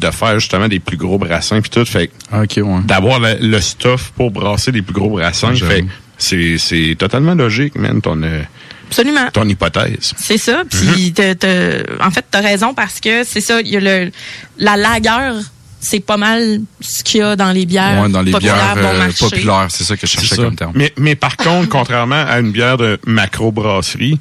de faire justement des plus gros brassins puis tout, fait que d'avoir le, le stuff pour brasser des plus gros brassins, fait que c'est c'est totalement logique, man, ton euh, Absolument. ton hypothèse. C'est ça. Puis, t'as- t'as- en fait, tu as raison parce que c'est ça. Il y a le, la lagueur, c'est pas mal ce qu'il y a dans les bières. Ouais, dans les populaires, bières bon euh, marché. populaires, c'est ça que je cherchais comme terme. Mais, mais par contre, contrairement à une bière de macro-brasserie,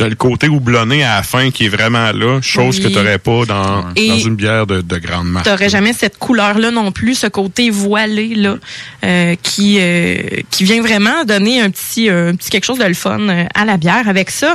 t'as le côté houblonné à la fin qui est vraiment là, chose Oui. que t'aurais pas dans, dans une bière de, de grande marque. T'aurais jamais cette couleur-là non plus, ce côté voilé là, euh, qui euh, qui vient vraiment donner un petit euh, un petit quelque chose de le fun à la bière. Avec ça,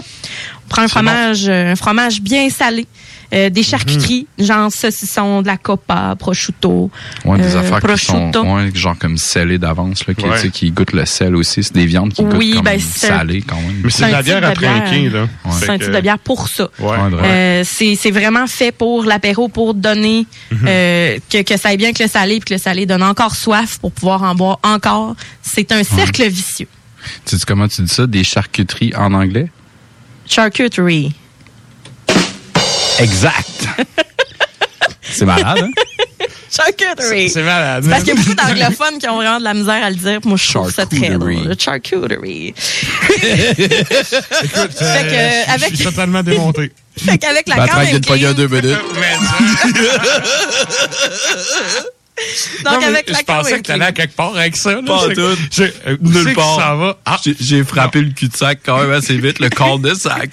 on prend un fromage un fromage bien salé. Euh, des charcuteries, genre saucisson, de la copa, prosciutto, Ouais, des euh, affaires qui sont prosciutto. ouais, genre comme scellées d'avance, là, qui, Ouais. tu sais, qui goûtent le sel aussi. C'est des viandes qui Oui, goûtent comme ben, c'est- salées quand même. Mais c'est de un la type bière à de bière, trinquer, là. C'est un que- type de bière pour ça. Ouais. Euh, c'est c'est vraiment fait pour l'apéro, pour donner Mhm. euh, que, que ça aille bien avec le salé, puis que le salé donne encore soif pour pouvoir en boire encore. C'est un cercle vicieux. Tu sais comment tu dis ça? Des charcuteries en anglais? Charcuterie. Exact. c'est malade, hein? Charcuterie. C'est malade. Parce qu'il y a beaucoup d'anglophones qui ont vraiment de la misère à le dire. Moi, je trouve ça très Charcuterie. drôle. Charcuterie. Écoute, Fait que, euh, avec- je suis totalement démonté. Fait qu'avec la pogner en clean- deux minutes. Donc, Non, avec la je pensais que t'allais à quelque part avec ça. Là. Pas tout. euh, Nulle part. ça va? Ah, J'ai- J'ai frappé le cul-de-sac quand même assez vite, le col de sac.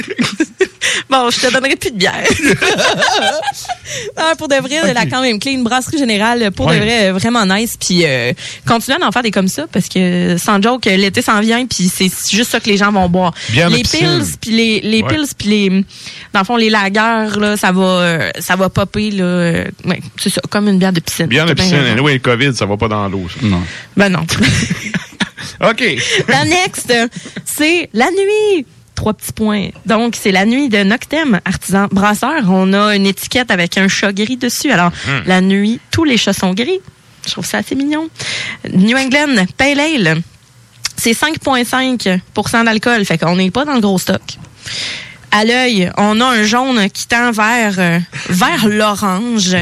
Bon, je te donnerai plus de bière. non, pour de vrai, la quand même clean, brasserie générale, pour Ouais. de vrai, euh, vraiment nice. Puis euh, continuez à en faire des comme ça parce que sans joke, euh, l'été s'en vient puis c'est juste ça que les gens vont boire. Bien les pills puis les les Ouais. pills puis les dans le fond les lagers là, ça va euh, ça va popper là, ouais, c'est ça, comme une bière de piscine. Bien de bien piscine. Oui, le COVID, ça va pas dans l'eau. Non. Ben non. OK. La next, c'est la nuit. Trois petits points. Donc, c'est la nuit de Noctem, artisan brasseur. On a une étiquette avec un chat gris dessus. Alors, Hmm. la nuit, tous les chats sont gris. Je trouve ça assez mignon. New England Pale Ale, c'est 5,5% d'alcool. Fait qu'on n'est pas dans le gros stock. À l'œil, on a un jaune qui tend vers, euh, vers l'orange.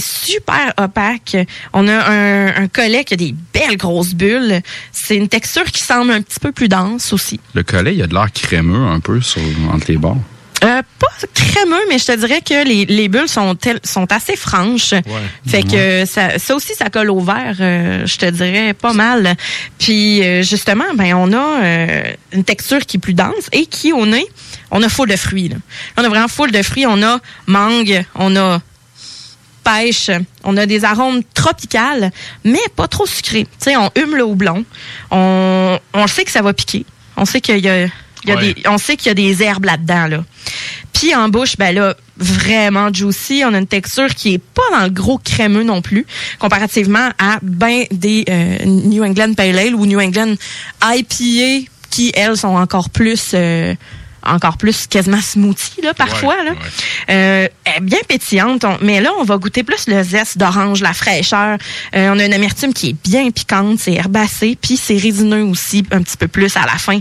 C'est super opaque. On a un, un collet qui a des belles grosses bulles. C'est une texture qui semble un petit peu plus dense aussi. Le collet, il a de l'air crémeux un peu sur, entre les bords. Euh, pas crémeux, mais je te dirais que les, les bulles sont, tel- sont assez franches. Fait que ça, ça aussi, ça colle au verre, euh, je te dirais pas mal. Puis euh, justement, ben on a une texture qui est plus dense et qui au nez, on a full de fruits. Là. On a vraiment full de fruits. On a mangue, on a pêche, on a des arômes tropicales, mais pas trop sucrés. Tu sais, on hume le houblon. On, on sait que ça va piquer. On sait qu'il y a, il y a Ouais. des, on sait qu'il y a des herbes là-dedans, là. Puis en bouche, ben là, vraiment juicy. On a une texture qui est pas dans le gros crémeux non plus, comparativement à ben des euh, New England Pale Ale ou New England IPA qui, elles, sont encore plus... euh, encore plus quasiment smoothie là parfois Ouais, là. ouais. Euh, elle est bien pétillante, on- mais là on va goûter plus le zeste d'orange, la fraîcheur. Euh, on a une amertume qui est bien piquante, c'est herbacé, puis c'est résineux aussi un petit peu plus à la fin.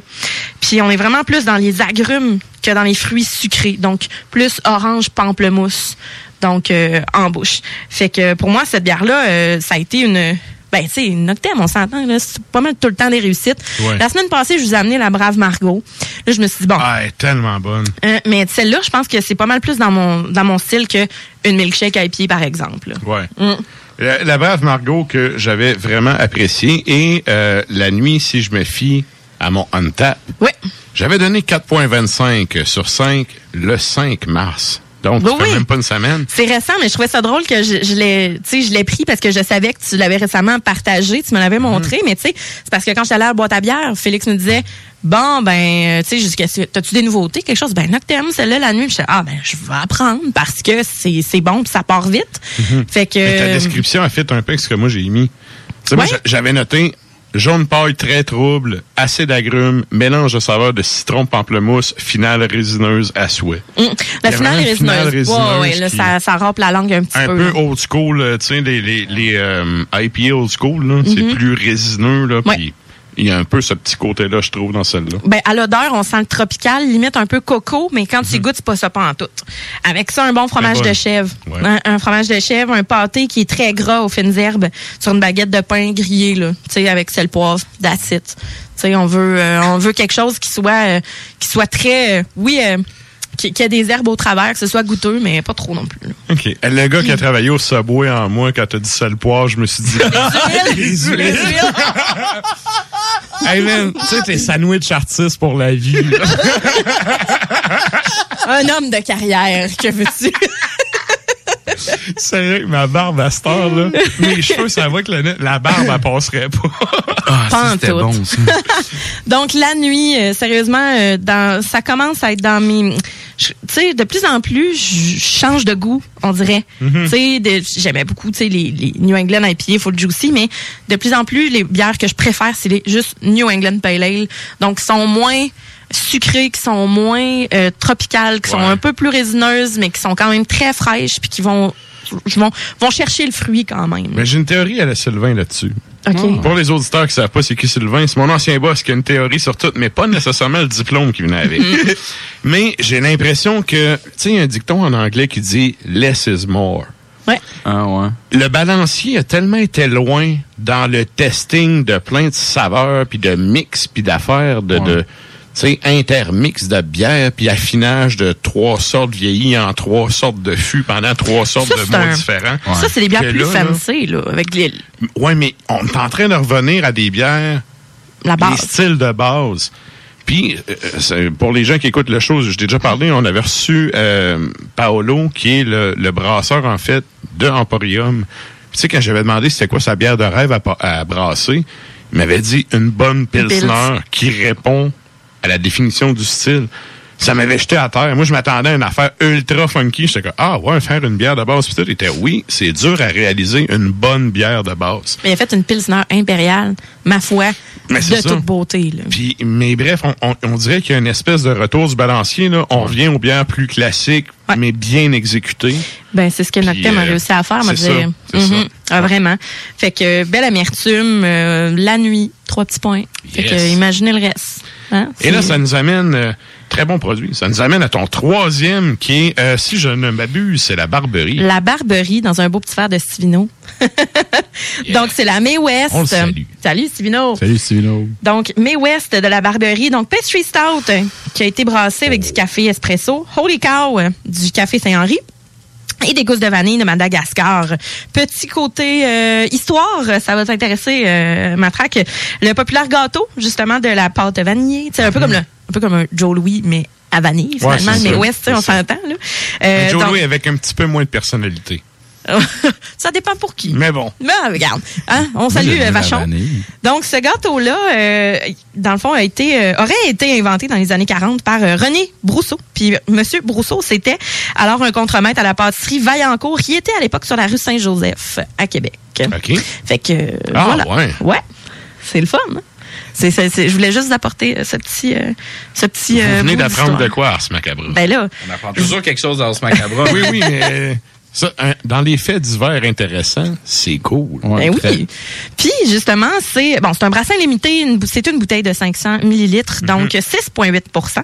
Puis on est vraiment plus dans les agrumes que dans les fruits sucrés, donc plus orange pamplemousse. Donc euh, en bouche. Fait que pour moi cette bière là, ça a été une ben, tu sais, une Noctem, on s'entend, là, c'est pas mal tout le temps des réussites. Ouais. La semaine passée, je vous ai amené la Brave Margot. Là, je me suis dit, bon, Ah, elle est tellement bonne. euh, mais celle-là, je pense que c'est pas mal plus dans mon dans mon style que une milkshake à pied, par exemple. Ouais. Mm. La, la brave Margot que j'avais vraiment appréciée et euh, la nuit, si je me fie à mon Untap, Ouais. j'avais donné 4.25 sur 5 le 5 mars. Donc, Oui, ça fait oui. même pas une semaine. C'est récent, mais je trouvais ça drôle que je, je l'ai, je pris parce que je savais que tu l'avais récemment partagé, tu me l'avais montré, mais tu sais, c'est parce que quand j'étais allée à la boîte à bière, Félix me disait, bon, ben, tu sais, jusqu'à, t'as-tu des nouveautés, quelque chose? Ben, Noctem, celle-là, la nuit. Puis j'étais, ah, ben, je vais apprendre parce que c'est, c'est bon puis ça part vite. Fait que. Mais ta description a fait un peu avec ce que moi j'ai mis. Tu sais, moi, Ouais. j'avais noté jaune paille très trouble, assez d'agrumes, mélange de saveurs de citron pamplemousse, finale résineuse à souhait. Hum, La finale résineuse. Ouais, là, qui- ça, ça rampe la langue un petit Un peu. peu là. old school, tu sais, les, les, les euh, IPA old school, là, c'est Mhm. plus résineux, là, Ouais. Il y a un peu ce petit côté-là, je trouve, dans celle-là. Ben, à l'odeur, on sent le tropical, limite un peu coco, mais quand tu y goûtes, c'est pas ça pas en tout. Avec ça, un bon fromage de chèvre. Ouais. Un, un fromage de chèvre, un pâté qui est très gras aux fines herbes sur une baguette de pain grillé, là. Tu sais, avec sel poivre, d'acide. Tu sais, on veut, euh, on veut quelque chose qui soit, euh, qui soit très, euh, oui, euh, qui, qui a des herbes au travers, que ce soit goûteux, mais pas trop non plus. là. OK. Le gars qui a travaillé au Subway en moi, quand t'as dit sel poivre, je me suis dit... Les huiles. hey man, tu sais, t'es sandwich artiste pour la vie. là. Un homme de carrière, que veux-tu? Sérieux, ma barbe à cette heure, là. Mes cheveux, ça va que la, la barbe, elle passerait pas. Ah, Pas en c'était tout. bon, ça. Donc la nuit, euh, sérieusement, euh, dans, ça commence à être dans mes, tu sais, de plus en plus, je change de goût, on dirait. Mhm. Tu sais, j'aimais beaucoup, tu sais, les, les New England IPA, full juicy, mais de plus en plus, les bières que je préfère, c'est les juste New England Pale Ale. Donc, sont moins sucrées, qui sont moins euh, tropicales, qui sont un peu plus résineuses, mais qui sont quand même très fraîches, puis qui vont, vont, vont chercher le fruit quand même. Mais j'ai une théorie à la Sylvain là-dessus. OK. Pour les auditeurs qui savent pas c'est qui Sylvain, c'est mon ancien boss qui a une théorie sur tout, mais pas nécessairement le diplôme qui venait avec. Mm. mais j'ai l'impression que, tu sais, il y a un dicton en anglais qui dit less is more. Ouais. Ah ouais. Le balancier a tellement été loin dans le testing de plein de saveurs, puis de mix, puis d'affaires, de, sais, intermix de bière, puis affinage de trois sortes vieillies en trois sortes de fûts pendant trois sortes Ça, de mois un- différents. Ça, c'est des bières Que plus là, fancy, là, avec les, Ouais, mais on est en train de revenir à des bières, la les base. styles de base. Puis, euh, c'est- pour les gens qui écoutent le show, je t'ai déjà parlé, on avait reçu euh, Paolo, qui est le, le brasseur, en fait, de Emporium. Tu sais, quand j'avais demandé c'était quoi sa bière de rêve à, à brasser, il m'avait dit une bonne Pilsner Pils. qui répond à la définition du style. Ça m'avait jeté à terre. Moi, je m'attendais à une affaire ultra funky. J'étais comme, ah ouais, faire une bière de base. Puis tout était, oui, c'est dur à réaliser une bonne bière de base. Mais il a fait une Pilsner impériale, ma foi, Mais de ça. toute beauté. Là. Puis, mais bref, on, on- on dirait qu'il y a une espèce de retour du balancier. Là. On revient aux bières plus classiques, mais bien exécutées. Ben, c'est ce que notre thème a euh, réussi à faire, moi, dire. ça, ça. Ah, vraiment. Fait que, belle amertume, euh, la nuit, trois petits points. Fait Yes. que, imaginez le reste. Hein? Et là, ça nous amène, euh, très bon produit, ça nous amène à ton troisième qui est, euh, si je ne m'abuse, c'est la Barberie. La Barberie dans un beau petit verre de Stivino. Donc, c'est la May West. On le salue. Salut, Stivino. Salut, Stevino. Donc, May West de la Barberie. Donc, Pastry Stout, euh, qui a été brassé avec du café espresso. Holy Cow, euh, du café Saint-Henri. Et des gousses de vanille de Madagascar. Petit côté euh, histoire, ça va t'intéresser, euh, Matraque. Le populaire gâteau, justement, de la pâte vanillée. C'est un peu comme le, un peu comme un Joe Louis, mais à vanille, Mm-hmm. Ouais, finalement. c'est mais sais, on s'entend, là. Euh, Un Joe donc- Louis avec un petit peu moins de personnalité. ça dépend pour qui. Mais bon. Mais regarde, hein, on salue euh, Vachon. Donc, ce gâteau-là, euh, dans le fond, a été, euh, aurait été inventé dans les années 40 par euh, René Brousseau. Puis, euh, Monsieur Brousseau, c'était alors un contremaître à la pâtisserie Vaillancourt, qui était à l'époque sur la rue Saint-Joseph, à Québec. OK. Fait que, euh, Ah, voilà. ouais. Ouais. C'est le fun. hein? C'est, c'est- c'est- je voulais juste vous apporter euh, ce petit, euh, ce petit. Vous euh, venez d'apprendre de quoi, Ars Macabre? Ben là, On apprend toujours quelque chose dans ce macabre. oui, oui, mais ça, un- dans les faits divers intéressants, c'est cool. Ben oui. Puis justement, c'est bon, c'est un brassin limité, c'est une bouteille de 500 millilitres, donc 6,8%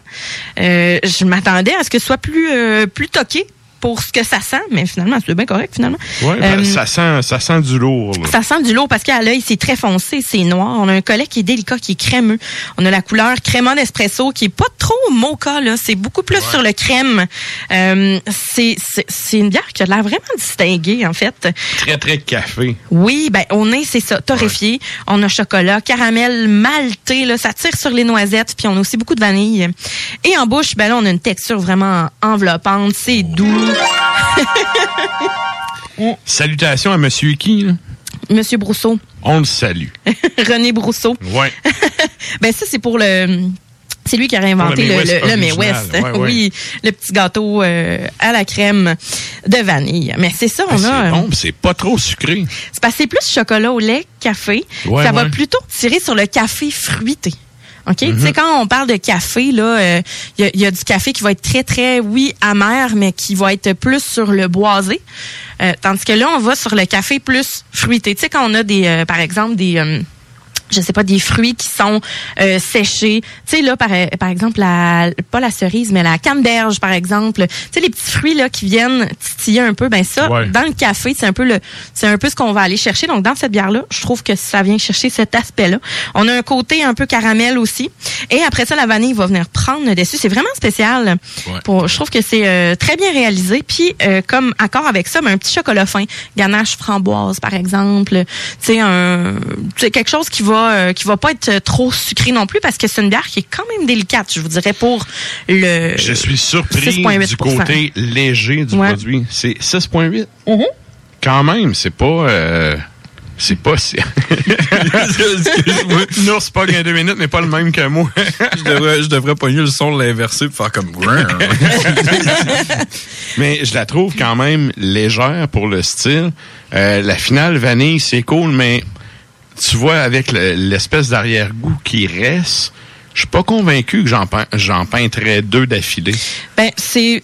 euh, Je m'attendais à ce que ce soit plus euh, plus toqué pour ce que ça sent, mais finalement, c'est bien correct finalement. Ouais, Euh, ben, ça, sent, ça sent du lourd. là. ça sent du lourd parce qu'à l'œil, c'est très foncé, c'est noir. On a un collet qui est délicat, qui est crémeux. On a la couleur crémant d'espresso qui est pas trop mocha, là. C'est beaucoup plus sur le crème. Euh, c'est, c'est, c'est une bière qui a l'air vraiment distinguée, en fait. Très, très café. Oui, ben, on est, c'est ça, torréfié. On a chocolat, caramel malté, là. Ça tire sur les noisettes, puis on a aussi beaucoup de vanille. Et en bouche, ben là, on a une texture vraiment enveloppante. C'est doux. Salutations à Monsieur qui, là? Monsieur Brousseau. On le salue. René Brousseau. Ouais. Ben ça c'est pour le C'est lui qui a réinventé le, le May West le, le May original. West. Ouais, ouais. oui, le petit gâteau euh, à la crème de vanille. Mais c'est ça, on Ah, c'est a. bon, puis c'est pas trop sucré. C'est parce que c'est plus chocolat au lait, café. Ouais, ça va plutôt tirer sur le café fruité. OK? Mhm. Tu sais, quand on parle de café, là, euh, il y, a- il y a du café qui va être très, très, oui, amer, mais qui va être plus sur le boisé. Euh, tandis que là, on va sur le café plus fruité. Tu sais, quand on a des, euh, par exemple, des... je sais pas, des fruits qui sont euh, séchés. Tu sais, là, par, par exemple, la, pas la cerise, mais la canneberge, par exemple. Tu sais, les petits fruits là qui viennent titiller un peu, ben ça, Ouais. dans le café, c'est un peu le, c'est un peu ce qu'on va aller chercher. Donc, dans cette bière-là, je trouve que ça vient chercher cet aspect-là. On a un côté un peu caramel aussi. Et après ça, la vanille va venir prendre le dessus. C'est vraiment spécial. Pour, je trouve que c'est euh, très bien réalisé. Puis, euh, comme accord avec ça, ben, un petit chocolat fin, ganache framboise, par exemple. Tu sais, un, tu sais, quelque chose qui va, euh, qui va pas être trop sucré non plus, parce que c'est une bière qui est quand même délicate, je vous dirais, pour le. Je suis surpris 6,8%. du côté léger du Ouais. produit. C'est 6,8. Mhm. Quand même, c'est pas... euh, c'est pas si... Non, c'est pas gain deux minutes, mais pas le même que moi. je, devrais, je devrais pogner le son de l'inversé pour faire comme... mais je la trouve quand même légère pour le style. Euh, la finale vanille, c'est cool, mais tu vois, avec le- l'espèce d'arrière-goût qui reste, je suis pas convaincu que j'en pein- j'en peintrais deux d'affilée. Ben, c'est,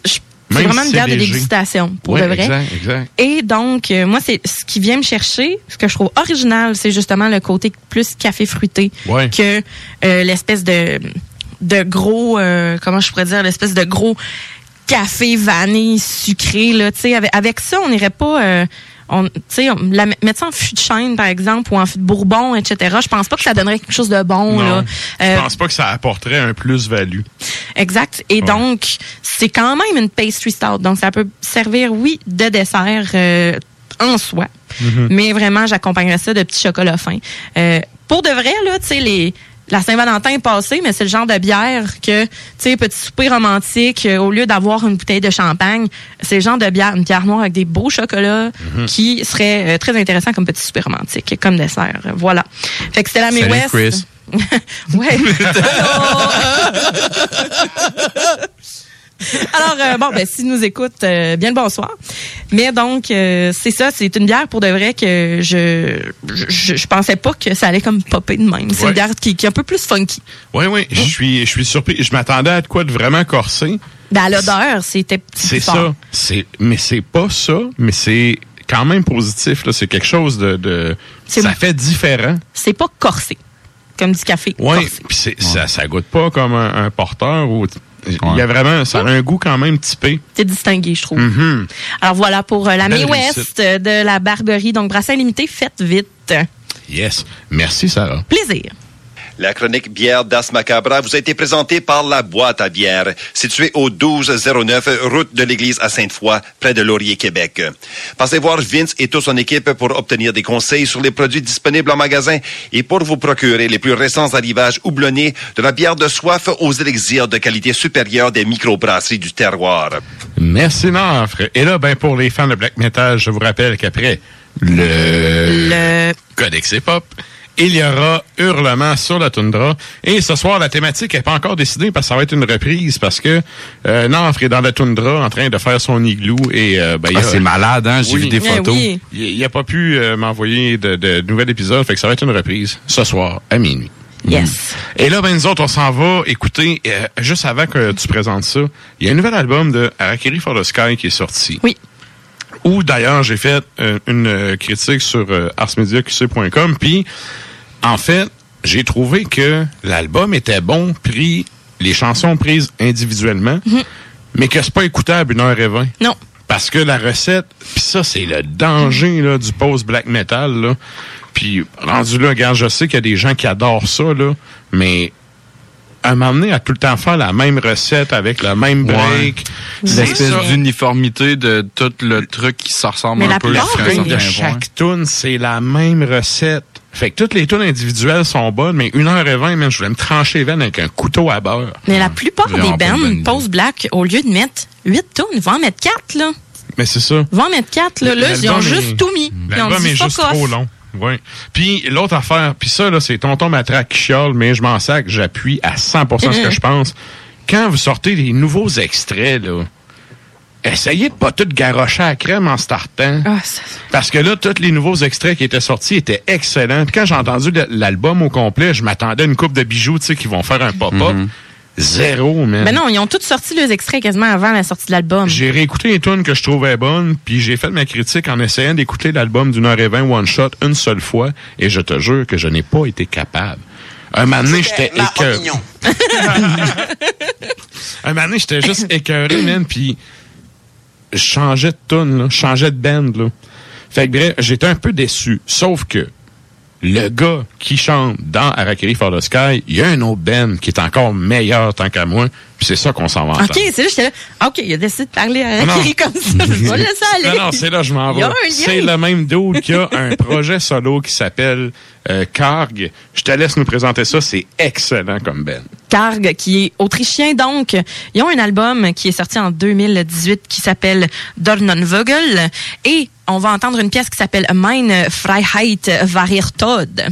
vraiment si une bière de dégustation, pour Ouais, de vrai. exact, exact. Et donc, euh, moi, c'est ce qui vient me chercher, ce que je trouve original, c'est justement le côté plus café fruité que euh, l'espèce de de gros, euh, comment je pourrais dire, l'espèce de gros café vanille sucré là. Tu sais, avec, avec ça, on n'irait pas. On, la, mettre ça en fût de chêne, par exemple, ou en fût de bourbon, etc. Je pense pas que ça donnerait quelque chose de bon, là. Non, Euh, je pense pas que ça apporterait un plus-value. Exact. Et donc, c'est quand même une pastry stout. Donc, ça peut servir, oui, de dessert euh, en soi. Mhm. Mais vraiment, j'accompagnerais ça de petits chocolats fins. Euh, pour de vrai, là, tu sais, les... La Saint-Valentin est passée, mais c'est le genre de bière que, tu sais, petit souper romantique, euh, au lieu d'avoir une bouteille de champagne, c'est le genre de bière, une bière noire avec des beaux chocolats Mhm. qui serait euh, très intéressant comme petit souper romantique, comme dessert. Voilà. Fait que c'était la Salut. Chris. ouais. Alors, euh, bon, ben, s'il nous écoute, euh, bien le bonsoir. Mais donc, euh, c'est ça, c'est une bière pour de vrai que je, je, je pensais pas que ça allait comme popper de même. C'est Ouais. une bière qui, qui est un peu plus funky. Oui, oui, je suis, je suis surpris. Je m'attendais à de quoi de vraiment corsé. Ben, à l'odeur, c'était petit C'est ça. C'est, mais c'est pas ça, mais c'est quand même positif. Là. C'est quelque chose de, ça fait différent. C'est pas corsé, comme du café. Oui, puis ça, ça goûte pas comme un, un porteur ou il y a vraiment, ça a un goût quand même typé. C'est distingué, je trouve. Mhm. Alors voilà pour euh, la Belle May West euh, de la Barberie. Donc, brassin limité, faites vite. Yes. Merci, Sarah. Plaisir. La chronique bière d'As Macabra vous a été présentée par la boîte à bière, située au 1209 route de l'église à Sainte-Foy, près de Laurier, Québec. Passez voir Vince et toute son équipe pour obtenir des conseils sur les produits disponibles en magasin et pour vous procurer les plus récents arrivages houblonnés de la bière de soif aux élixirs de qualité supérieure des microbrasseries du terroir. Merci, Nafre. Et là, ben, pour les fans de black metal, je vous rappelle qu'après le, le Codex Hip-Hop, il y aura Hurlement sur la toundra. Et ce soir, la thématique n'est pas encore décidée parce que ça va être une reprise parce que euh, Nafre est dans la toundra en train de faire son igloo et euh, ben, il Ah, a- c'est malade, hein? J'ai vu des Eh photos. oui. Il n'a pas pu euh, m'envoyer de, de nouvel épisode, fait que ça va être une reprise ce soir à minuit. Yes. Et là, ben, nous autres, on s'en va écouter, euh, juste avant que tu présentes ça, il y a un nouvel album de Harakiri for the Sky qui est sorti. Oui. Où, d'ailleurs, j'ai fait euh, une euh, critique sur euh, arsmediaqc.com, puis, en fait, j'ai trouvé que l'album était bon, pris les chansons prises individuellement, mais que c'est pas écoutable une heure et vingt. Non. Parce que la recette, puis ça, c'est le danger là, du post-black metal. Là. Puis rendu là, regarde, je sais qu'il y a des gens qui adorent ça, là, mais un moment donné, à tout le temps faire la même recette avec le même break, c'est L'espèce d'uniformité de tout le truc qui se ressemble Mais un la peu. des- de chaque tune, c'est la même recette. Fait que toutes les tunes individuelles sont bonnes, mais une heure et vingt, man, je voulais me trancher les veines avec un couteau à beurre. Mais la plupart des bands post-black, au lieu de mettre 8 tonnes, vont en mettre 4, là. Mais c'est ça. Vont en mettre 4, là. Là, ils ont juste tout mis. Ils ont L'album dit juste trop long. Oui. Puis l'autre affaire, puis ça, là, c'est tonton Matraque qui chiale, mais je m'en sac, j'appuie à 100% ce que je pense. Quand vous sortez des nouveaux extraits, là, essayez de pas tout garrocher à la crème en startant. Parce que là, tous les nouveaux extraits qui étaient sortis étaient excellents. Puis quand j'ai entendu l'album au complet, je m'attendais à une coupe de bijoux, tu sais, qui vont faire un pop-up. Zéro, man. Ben non, ils ont tous sorti les extraits quasiment avant la sortie de l'album. J'ai réécouté les tunes que je trouvais bonnes, puis j'ai fait ma critique en essayant d'écouter l'album d'une heure et vingt one shot une seule fois, et je te jure que je n'ai pas été capable. Un moment donné, j'étais écœuré. Un moment donné, j'étais juste écœuré, man, puis je changeais de tune, là, je changeais de band, là. Fait que bref, j'étais un peu déçu. Sauf que le gars qui chante dans Arakiri for the Sky, il y a un autre band qui est encore meilleur tant qu'à moi, puis c'est ça qu'on s'en va OK, c'est là, j'étais là. OK, il a décidé de parler à Non. Rakiri comme ça. Je vais laisser aller. Non, non, c'est là je m'en Il y a vais. un lien. C'est le même dude qui a un projet solo qui s'appelle euh, Karg. Je te laisse nous présenter ça. C'est excellent comme Ben. Karg, qui est autrichien, donc. Ils ont un album qui est sorti en 2018 qui s'appelle Dornenvogel. Et on va entendre une pièce qui s'appelle Meine Freiheit war ihr Tod.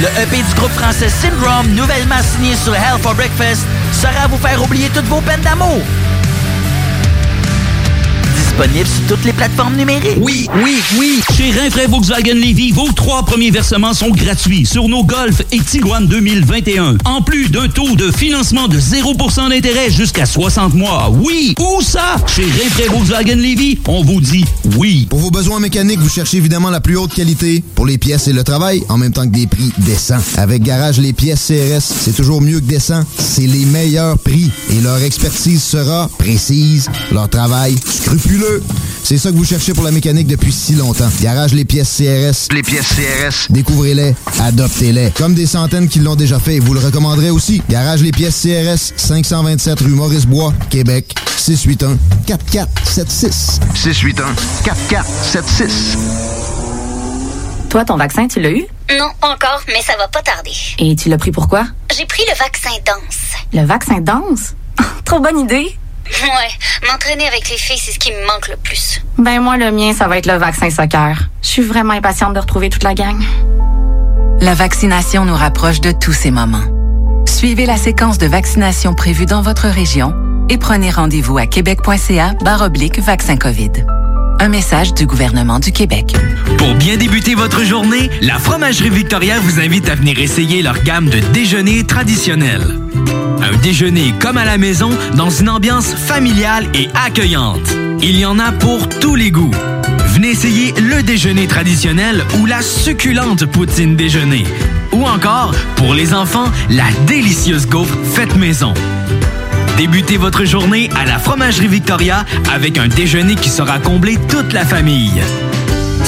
Le EP du groupe français Syndrome, nouvellement signé sur Hell for Breakfast, sera à vous faire oublier toutes vos peines d'amour. Disponible sur toutes les plateformes numériques. Oui, oui, oui. Chez Rinfraie Volkswagen Levy, vos trois premiers versements sont gratuits sur nos Golf et Tiguan 2021. En plus d'un taux de financement de 0% d'intérêt jusqu'à 60 mois. Oui, où ça? Chez Rinfraie Volkswagen Levy, on vous dit oui. Pour vos besoins mécaniques, vous cherchez évidemment la plus haute qualité pour les pièces et le travail, en même temps que des prix décents. Avec Garage Les Pièces CRS, c'est toujours mieux que décent. C'est les meilleurs prix et leur expertise sera précise, leur travail scrupuleux. C'est ça que vous cherchez pour la mécanique depuis si longtemps. Garage Les Pièces CRS. Les pièces CRS. Découvrez-les, adoptez-les. Comme des centaines qui l'ont déjà fait vous le recommanderez aussi. Garage Les Pièces CRS, 527 rue Maurice-Bois, Québec, 681 4476. 681 4476. Toi, ton vaccin, tu l'as eu? Non, pas encore, mais ça va pas tarder. Et tu l'as pris pourquoi? J'ai pris le vaccin danse. Le vaccin danse? Trop bonne idée! Ouais, m'entraîner avec les filles, c'est ce qui me manque le plus. Ben moi, le mien, ça va être le vaccin soccer. Je suis vraiment impatiente de retrouver toute la gang. La vaccination nous rapproche de tous ces moments. Suivez la séquence de vaccination prévue dans votre région et prenez rendez-vous à québec.ca oblique vaccin COVID. Un message du gouvernement du Québec. Pour bien débuter votre journée, la Fromagerie Victoria vous invite à venir essayer leur gamme de déjeuners traditionnels. Un déjeuner comme à la maison dans une ambiance familiale et accueillante. Il y en a pour tous les goûts. Venez essayer le déjeuner traditionnel ou la succulente poutine déjeuner. Ou encore, pour les enfants, la délicieuse gaufre faite maison. Débutez votre journée à la Fromagerie Victoria avec un déjeuner qui sera comblé toute la famille.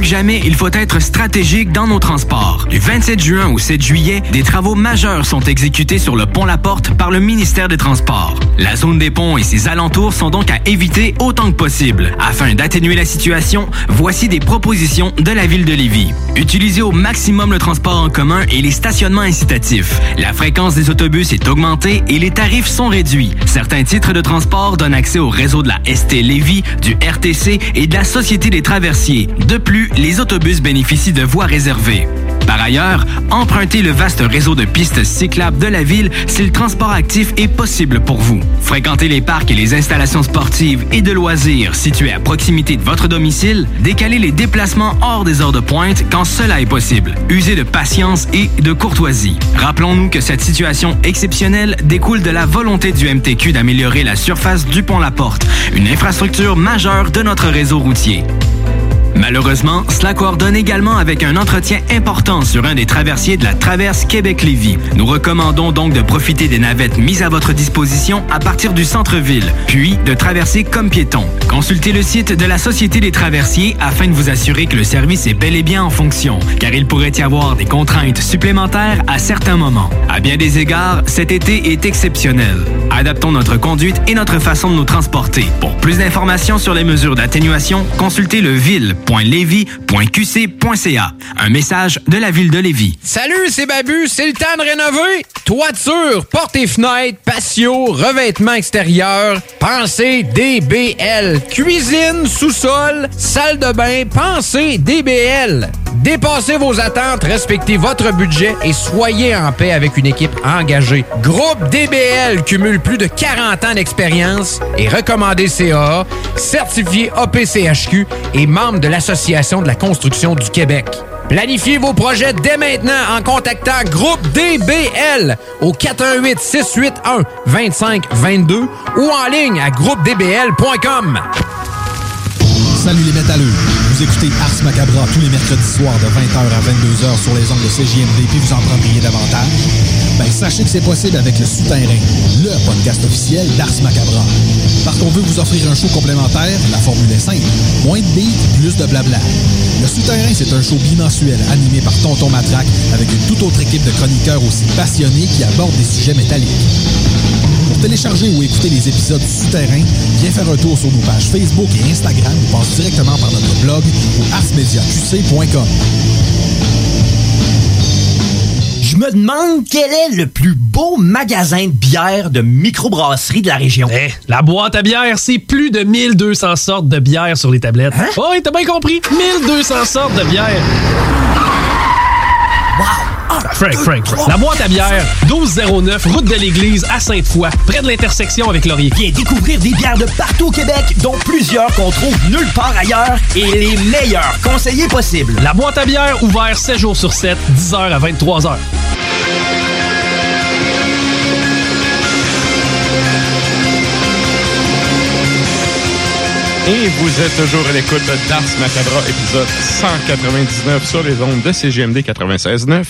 que jamais, il faut être stratégique dans nos transports. Du 27 juin au 7 juillet, des travaux majeurs sont exécutés sur le pont La Porte par le ministère des Transports. La zone des ponts et ses alentours sont donc à éviter autant que possible. Afin d'atténuer la situation, voici des propositions de la ville de Lévis. Utilisez au maximum le transport en commun et les stationnements incitatifs. La fréquence des autobus est augmentée et les tarifs sont réduits. Certains titres de transport donnent accès au réseau de la ST Lévis, du RTC et de la Société des traversiers. De plus, les autobus bénéficient de voies réservées. Par ailleurs, empruntez le vaste réseau de pistes cyclables de la ville si le transport actif est possible pour vous. Fréquentez les parcs et les installations sportives et de loisirs situés à proximité de votre domicile. Décalez les déplacements hors des heures de pointe quand cela est possible. Usez de patience et de courtoisie. Rappelons-nous que cette situation exceptionnelle découle de la volonté du MTQ d'améliorer la surface du pont La Porte, une infrastructure majeure de notre réseau routier. Malheureusement, cela coordonne également avec un entretien important sur un des traversiers de la traverse Québec-Lévis. Nous recommandons donc de profiter des navettes mises à votre disposition à partir du centre-ville, puis de traverser comme piéton. Consultez le site de la Société des traversiers afin de vous assurer que le service est bel et bien en fonction, car il pourrait y avoir des contraintes supplémentaires à certains moments. À bien des égards, cet été est exceptionnel. Adaptons notre conduite et notre façon de nous transporter. Pour plus d'informations sur les mesures d'atténuation, consultez le ville.levy.qc.ca. Un message de la ville de Lévis. Salut, c'est Babu, c'est le temps de rénover. Toiture, portes et fenêtres, patio, revêtement extérieur, pensez DBL. Cuisine, sous-sol, salle de bain, pensez DBL. Dépassez vos attentes, respectez votre budget et soyez en paix avec une équipe engagée. Groupe DBL cumule plus de 40 ans d'expérience et recommandé CAA, certifié APCHQ et membre de l'Association de la construction du Québec. Planifiez vos projets dès maintenant en contactant Groupe DBL au 418 681 2522 ou en ligne à groupedbl.com. Salut les métalleux! Écoutez Ars Macabra tous les mercredis soirs de 20h à 22h sur les ondes de CJMD puis vous en prendriez davantage. Ben, sachez que c'est possible avec le Souterrain, le podcast officiel d'Ars Macabra. Parce qu'on veut vous offrir un show complémentaire, la formule est simple. Moins de beats, plus de blabla. Le Souterrain, c'est un show bimensuel animé par Tonton Matraque avec une toute autre équipe de chroniqueurs aussi passionnés qui abordent des sujets métalliques. Télécharger ou écouter les épisodes du Souterrain, viens faire un tour sur nos pages Facebook et Instagram ou passe directement par notre blog au arsmediaqc.com. Je me demande quel est le plus beau magasin de bière de microbrasserie de la région. Eh, la boîte à bière, c'est plus de 1200 sortes de bière sur les tablettes. Hein? Oh, oui, t'as bien compris. 1200 sortes de Frank, Frank, Frank. La boîte à bière, 1209, route de l'église à Sainte-Foy, près de l'intersection avec Laurier. Viens découvrir des bières de partout au Québec, dont plusieurs qu'on trouve nulle part ailleurs et les meilleurs conseillers possibles. La boîte à bière, ouvert 7 jours sur 7, 10h à 23h. Et vous êtes toujours à l'écoute de Dars Macabra, épisode 199 sur les ondes de CGMD 96.9.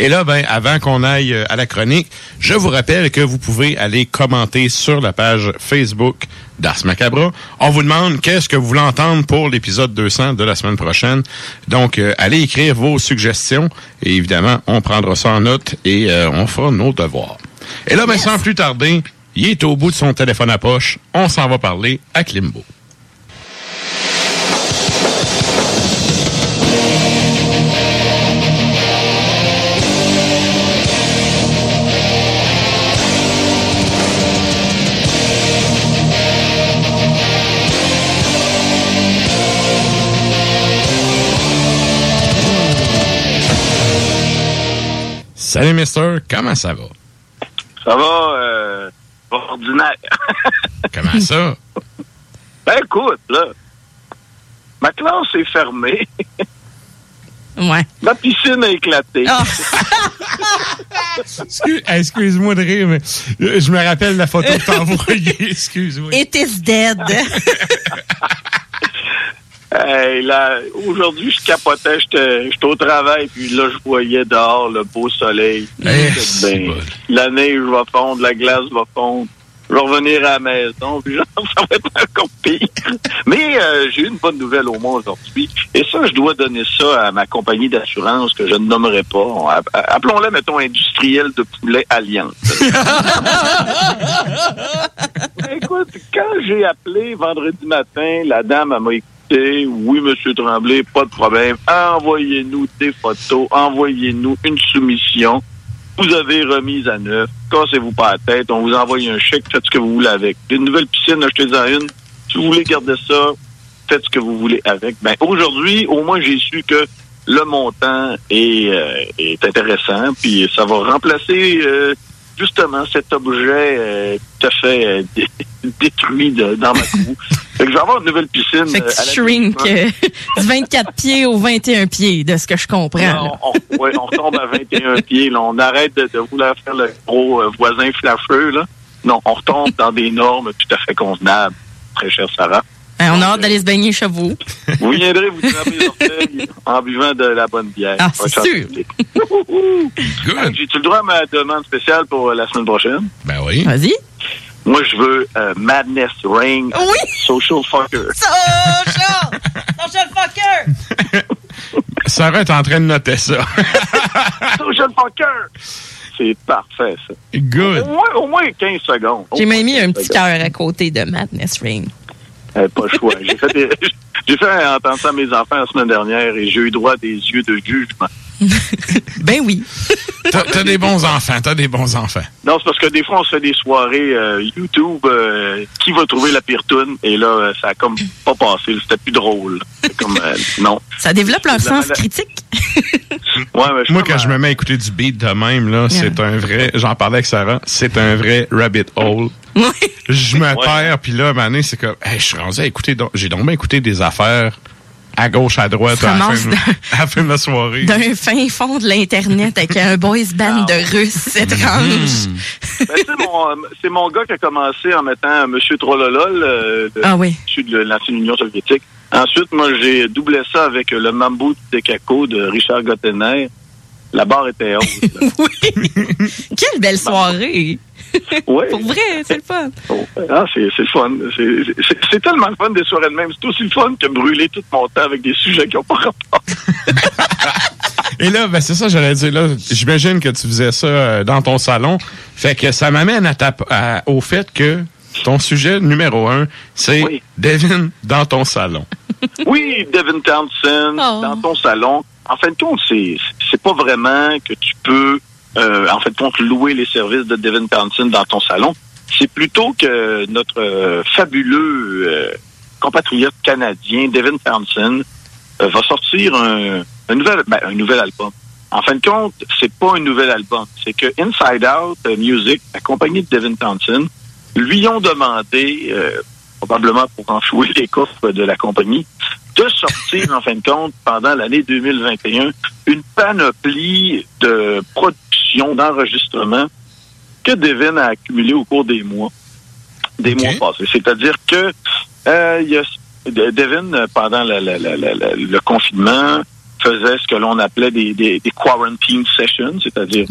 Et là, ben, avant qu'on aille euh, à la chronique, je vous rappelle que vous pouvez aller commenter sur la page Facebook d'Ars Macabra. On vous demande qu'est-ce que vous voulez entendre pour l'épisode 200 de la semaine prochaine. Donc, euh, allez écrire vos suggestions. Et évidemment, on prendra ça en note et euh, on fera nos devoirs. Et là, ben, sans plus tarder, il est au bout de son téléphone à poche. On s'en va parler à Klimbo. Salut, mister. Comment ça va? Ça va, euh, ordinaire. Comment ça? ben écoute, là, ma classe est fermée. Ouais. Ma piscine a éclaté. Excuse- Excuse-moi de rire, mais euh, je me rappelle la photo que t'as envoyée. Excuse-moi. It is dead. Hey, là, aujourd'hui, je capotais, j'étais au travail, puis là, je voyais dehors le beau soleil. Eh, Ben, la neige va fondre, la glace va fondre. Je vais revenir à la maison, puis genre, ça va être encore pire. Mais euh, j'ai eu une bonne nouvelle au moins aujourd'hui. Et ça, je dois donner ça à ma compagnie d'assurance que je ne nommerai pas. On- app- Appelons-la, mettons, industriel de poulet Alliance. Écoute, quand j'ai appelé vendredi matin, la dame m'a écouté. Oui, Monsieur Tremblay, pas de problème. Envoyez-nous des photos, envoyez-nous une soumission. Vous avez remise à neuf. Cassez-vous pas la tête. On vous envoie un chèque. Faites ce que vous voulez avec. Une nouvelle piscine, achetez-en une. Si vous voulez garder ça, faites ce que vous voulez avec. Ben, aujourd'hui, au moins, j'ai su que le montant est, euh, intéressant. Puis ça va remplacer euh, justement cet objet euh, tout à fait dé- détruit dans ma cour. Fait que je vais avoir une nouvelle piscine. Fait que euh, tu shrink euh, du 24 pieds au 21 pieds, de ce que je comprends. on, ouais, on tombe à 21 pieds. Là. On arrête de, de vouloir faire le gros euh, voisin flasheux. Là. Non, on retombe dans des normes tout à fait convenables. Très cher Sarah. Ben, on a hâte d'aller se baigner chez vous. Vous viendrez vous tremper les orteils en buvant de la bonne bière. Ah, c'est fantastique. J'ai-tu le droit à ma demande spéciale pour la semaine prochaine? Ben oui. Vas-y. Moi, je veux euh, Madness Ring. Oui. Social Fucker. Social! Social fucker! Sarah est en train de noter ça. Social Fucker! C'est parfait, ça. Good. Au moins, au moins 15 secondes. J'ai même mis un petit cœur à côté de Madness Ring. Euh, pas le choix. J'ai fait, des- fait entendre ça à mes enfants la semaine dernière et j'ai eu droit à des yeux de jugement. Ben oui. T'as des bons enfants, t'as des bons enfants. Non, c'est parce que des fois, on se fait des soirées euh, YouTube. euh, qui va trouver la pire toune? Et là, euh, ça a comme pas passé. C'était plus drôle. Comme, euh, non. Ça développe leur sens critique. Ouais, mais Moi, quand je me mets à écouter du beat de même, là, c'est un vrai, j'en parlais avec Sarah, c'est un vrai rabbit hole. Je me Ouais. perds, puis là, à un moment donné, c'est comme, hey, je suis rendu à écouter, j'ai donc bien écouté des affaires à gauche, à droite, à la, fin, de- à la fin de la soirée. D'un fin fond de l'Internet avec un boys band de Russes étranges. Ben, tu sais, mon, euh, c'est mon gars qui a commencé en mettant Monsieur Trollolol, euh, Ah oui. issu de l'ancienne Union soviétique. Ensuite, moi, j'ai doublé ça avec euh, le Mambo de Caco de Richard Gottener. La barre était haute. Quelle belle soirée! Ouais. Pour vrai, c'est le fun. Ah, c'est c'est le fun. C'est- tellement le fun des soirées de même. C'est aussi le fun que brûler tout mon temps avec des sujets qui n'ont pas rapport. Et là, ben c'est ça, j'allais dire. Là, j'imagine que tu faisais ça euh, dans ton salon. Fait que ça m'amène à au fait que ton sujet numéro un, c'est Devin dans ton salon. Oui, Devin Townsend, dans ton salon. En fin de compte, c'est c'est pas vraiment que tu peux, euh, en fin de compte, louer les services de Devin Townsend dans ton salon. C'est plutôt que notre euh, fabuleux euh, compatriote canadien, Devin Townsend, euh, va sortir un, un nouvel, ben, un nouvel album. En fin de compte, c'est pas un nouvel album. C'est que Inside Out Music, la de Devin Townsend, lui ont demandé, probablement pour enflouer les coffres de la compagnie, de sortir, en fin de compte, pendant l'année 2021, une panoplie de production, d'enregistrement que Devin a accumulé au cours des mois, des mois passés. C'est-à-dire que euh, y a, Devin, pendant la- la- la- la- la- le confinement, faisait ce que l'on appelait des, des, des quarantine sessions, c'est-à-dire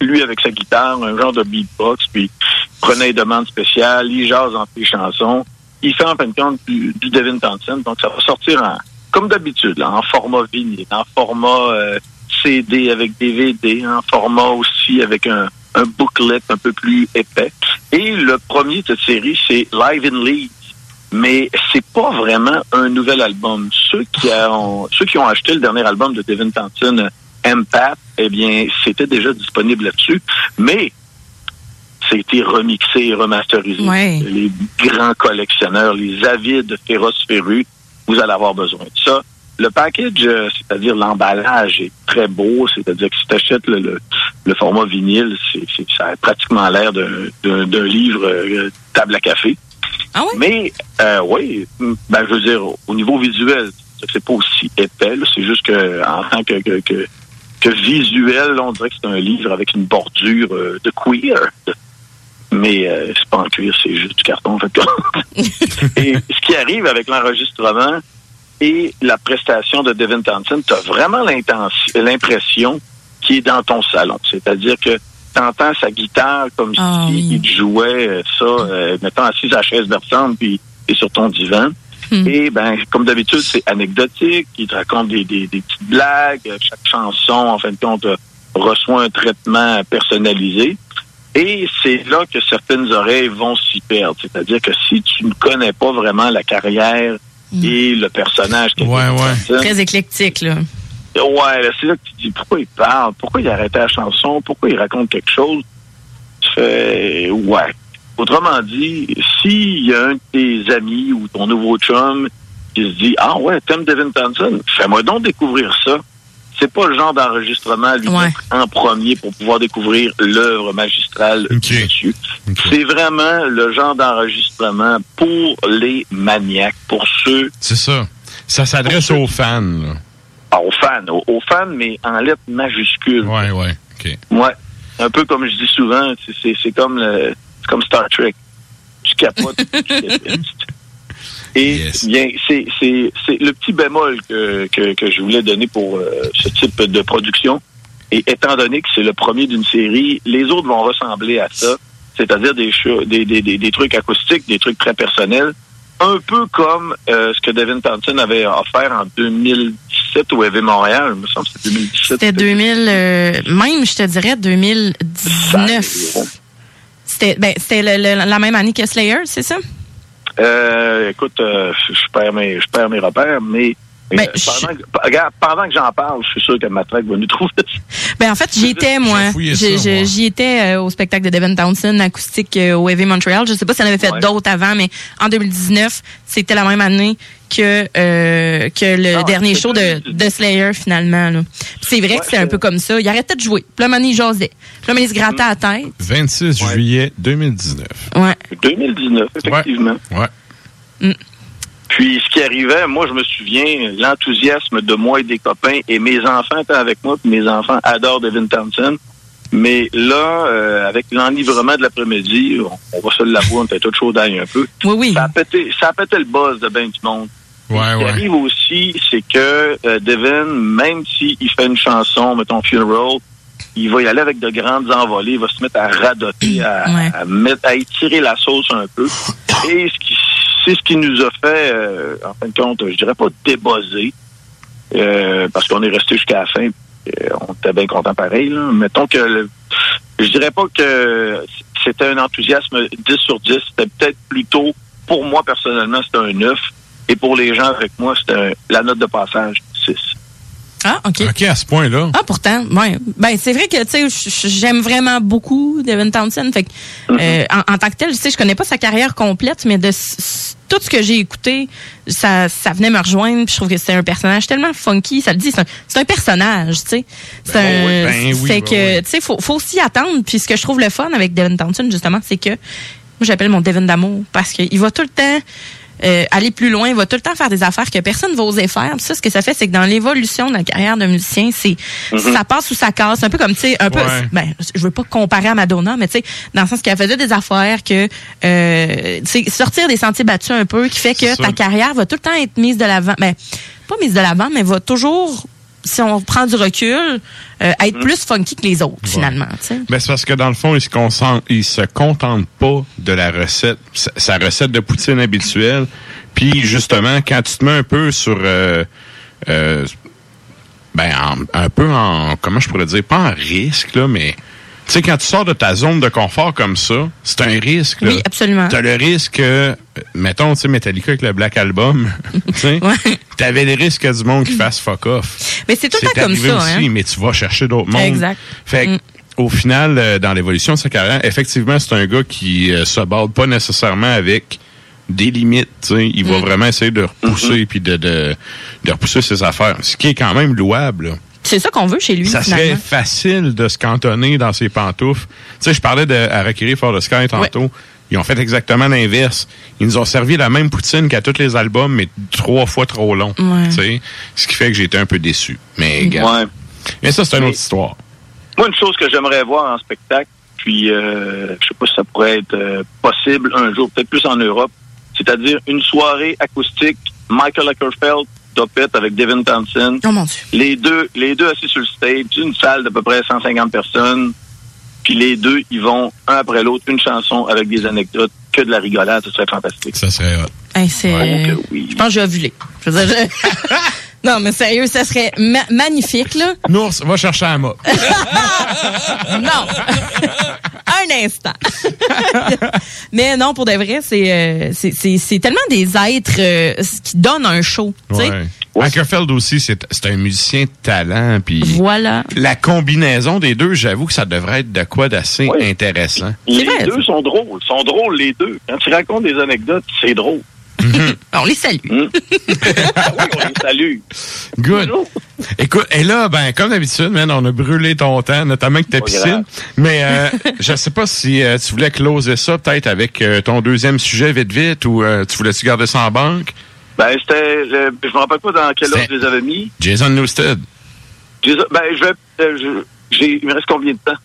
lui avec sa guitare, un genre de beatbox, puis il prenait des demandes spéciales, il jase entre les chansons. Il fait en fin de compte du, Devin Townsend, donc ça va sortir en, comme d'habitude, en format vinyle, en format euh, CD avec DVD, en format aussi avec un, un booklet un peu plus épais. Et le premier de cette série, c'est Live in Leeds. Mais c'est pas vraiment un nouvel album. Ceux qui ont, ceux qui ont acheté le dernier album de Devin Townsend, Empath, eh bien, c'était déjà disponible là-dessus. Mais c'était remixé et remasterisé. Ouais. Les grands collectionneurs, les avides féroces férus, vous allez avoir besoin de ça. Le package, euh, c'est-à-dire l'emballage est très beau, c'est-à-dire que si tu achètes le, le, le format vinyle, c'est, c'est- ça a pratiquement l'air d'un, livre euh, table à café. Mais euh, oui, ben, je veux dire, au- au niveau visuel, c'est pas aussi épais, c'est juste que en tant que, que, que, que visuel, on dirait que c'est un livre avec une bordure euh, de queer. Mais euh, c'est pas en cuir, c'est juste du carton en fait. Et ce qui arrive avec l'enregistrement et la prestation de Devin Townsend, tu as vraiment l'impression qu'il est dans ton salon. C'est-à-dire que tu entends sa guitare comme Ah si jouait euh, ça, euh, mettons, assis à la chaise berçante, puis et sur ton divan. Et ben, comme d'habitude, c'est anecdotique. Il te raconte des, des, des petites blagues. Chaque chanson, en fin de compte, reçoit un traitement personnalisé. Et c'est là que certaines oreilles vont s'y perdre. C'est-à-dire que si tu ne connais pas vraiment la carrière et le personnage qui ouais, ouais. Très éclectique, là. Ouais, là, c'est là que tu te dis pourquoi il parle, pourquoi il a arrêté la chanson, pourquoi il raconte quelque chose? Tu fais ouais. Autrement dit, s'il y a un de tes amis ou ton nouveau chum qui se dit Ah ouais, t'aimes Devin Townsend, fais-moi donc découvrir ça. C'est pas le genre d'enregistrement à lui mettre en premier pour pouvoir découvrir l'œuvre magistrale du monsieur. C'est vraiment le genre d'enregistrement pour les maniaques, pour ceux C'est ça. Ça s'adresse aux fans. là. ah, aux fans, aux, aux fans, mais en lettres majuscules. Ouais, ouais. OK. Ouais. Un peu comme je dis souvent, c'est comme le c'est comme Star Trek. Tu capotes. tu. Et bien, c'est c'est- c'est le petit bémol que, que, que je voulais donner pour euh, ce type de production. Et étant donné que c'est le premier d'une série, les autres vont ressembler à ça, c'est-à-dire des, cho- des, des, des, des trucs acoustiques, des trucs très personnels, un peu comme euh, ce que Devin Townsend avait offert en 2017 au EV Montréal, il me semble que c'est 2017. C'était 2000, euh, même, je te dirais, 2019. C'était ben, la même année que Slayer, c'est ça? Euh, écoute, euh, je perds mes, je perds mes repères, mais Ben, euh, pendant, que, pendant que j'en parle, je suis sûr que Matraque va nous trouver. Ben en fait, j'y étais moi. J'y étais euh, au spectacle de Devin Townsend acoustique euh, au Heavy Montreal. Je sais pas si elle avait fait Ouais. d'autres avant, mais en 2019, c'était la même année que euh, que le Ah, dernier show de, de Slayer finalement. C'est vrai que c'est un peu comme ça. Il arrêtait de jouer. Puis là, Manny jasait. Puis là, Manny se grattait la tête. 26 juillet 2019. Ouais. 2019, effectivement. Ouais. Puis ce qui arrivait, moi je me souviens, l'enthousiasme de moi et des copains, et mes enfants étaient avec moi, puis mes enfants adorent Devin Townsend. Mais là, euh, avec l'enivrement de l'après-midi, on, on va se l'avouer, on était tout chaud d'ail un peu. Oui, oui. Ça a pété, ça a pété le buzz de ben du monde. Ouais, Ce qui ouais. arrive aussi, c'est que euh, Devin, même s'il fait une chanson, mettons Funeral, il va y aller avec de grandes envolées, il va se mettre à radoter, à, à mettre, à étirer la sauce un peu. Et ce qui- c'est ce qui nous a fait, euh, en fin de compte, je dirais pas débosser, euh, parce qu'on est resté jusqu'à la fin. on était bien content pareil. Là. Mettons que le- je dirais pas que c'était un enthousiasme 10 sur 10. C'était peut-être plutôt, pour moi personnellement, c'était un 9. Et pour les gens avec moi, c'était un- la note de passage 6. Ah, OK. OK, à ce point-là. Ah, pourtant, ouais. Ben, c'est vrai que, tu sais, j'aime vraiment beaucoup Devin Townsend. Fait que, euh, en, en tant que tel, tu sais, je connais pas sa carrière complète, mais de tout ce que j'ai écouté, ça, ça venait me rejoindre. puis je trouve que c'est un personnage tellement funky. Ça le dit, c'est un, c'est un personnage, tu sais. C'est Ben, un, ouais, ben oui, c'est ben que, tu sais, faut, faut s'y attendre. Puis ce que je trouve le fun avec Devin Townsend, justement, c'est que, moi, j'appelle mon Devin d'amour parce qu'il va tout le temps euh, aller plus loin, il va tout le temps faire des affaires que personne ne va oser faire. Puis ça, ce que ça fait, c'est que dans l'évolution de la carrière d'un musicien, c'est ça passe ou ça casse. Un peu comme, tu sais, un peu, Ouais. ben, je veux pas comparer à Madonna, mais tu sais, dans le sens qu'elle faisait des affaires que, euh, tu sais, sortir des sentiers battus un peu, qui fait que ta carrière va tout le temps être mise de l'avant. Ben, pas mise de l'avant, mais va toujours, si on prend du recul, euh, être plus funky que les autres, finalement, tu sais. Ben, c'est parce que dans le fond, il se concentre, il se contente pas de la recette, sa, sa recette de poutine habituelle. Puis justement, quand tu te mets un peu sur, euh, euh, ben, en- un peu en, comment je pourrais dire, pas en risque là, mais tu sais, quand tu sors de ta zone de confort comme ça, c'est un risque. Là. Oui, absolument. T'as le risque, euh, mettons, tu sais, Metallica avec le Black Album, tu sais, t'avais le risque du monde qui fasse fuck off. Mais c'est tout le temps comme ça, aussi, hein. mais tu vas chercher d'autres mondes. Exact. Fait que, au final, euh, dans l'évolution de sa carrière, effectivement, c'est un gars qui euh, se barre pas nécessairement avec des limites. tu sais. Il va vraiment essayer de repousser puis de, de, de repousser ses affaires. Ce qui est quand même louable. là. C'est ça qu'on veut chez lui, Ça serait facile de se cantonner dans ses pantoufles. Tu sais, je parlais de Harakiri for the Sky tantôt. Ils ont fait exactement l'inverse. Ils nous ont servi la même poutine qu'à tous les albums, mais trois fois trop long. Ouais. Tu sais, ce qui fait que j'ai été un peu déçu. Mais, gars. Ouais. mais ça, c'est une autre histoire. Moi, une chose que j'aimerais voir en spectacle, puis euh, je sais pas si ça pourrait être euh, possible un jour, peut-être plus en Europe, c'est-à-dire une soirée acoustique, Michael Ackerfeld, Topette avec Devin Townsend. Oh mon Dieu. Les deux, les deux assis sur le stage, une salle d'à peu près 150 personnes, puis les deux, ils vont un après l'autre, une chanson avec des anecdotes, que de la rigolade, ce serait fantastique. Ça serait hot. Hey, oui. je pense que j'ai ovulé. Je veux dire, je- non, mais sérieux, ça serait ma- magnifique, là. Nours, va chercher un mot. non. Un instant. mais non, pour de vrai, c'est, euh, c'est, c'est, c'est tellement des êtres euh, qui donnent un show. Ouais. Ackerfeld aussi, c'est c'est un musicien de talent. Puis Voilà. la combinaison des deux, j'avoue que ça devrait être de quoi d'assez intéressant. Les deux sont drôles, sont drôles les deux. Quand tu racontes des anecdotes, c'est drôle. On les salue. oui, on les salue. Good. Écoute, et là, ben, comme d'habitude, man, on a brûlé ton temps, notamment avec ta Pas piscine. grave. Mais euh, je sais pas si euh, tu voulais closer ça peut-être avec euh, ton deuxième sujet vite vite ou euh, tu voulais-tu garder ça en banque? Ben, c'était, je, je me rappelle pas dans quel ordre je les avais mis. Jason Newsted. Ai- Ben, je vais, euh, je- j'ai, il me reste combien de temps?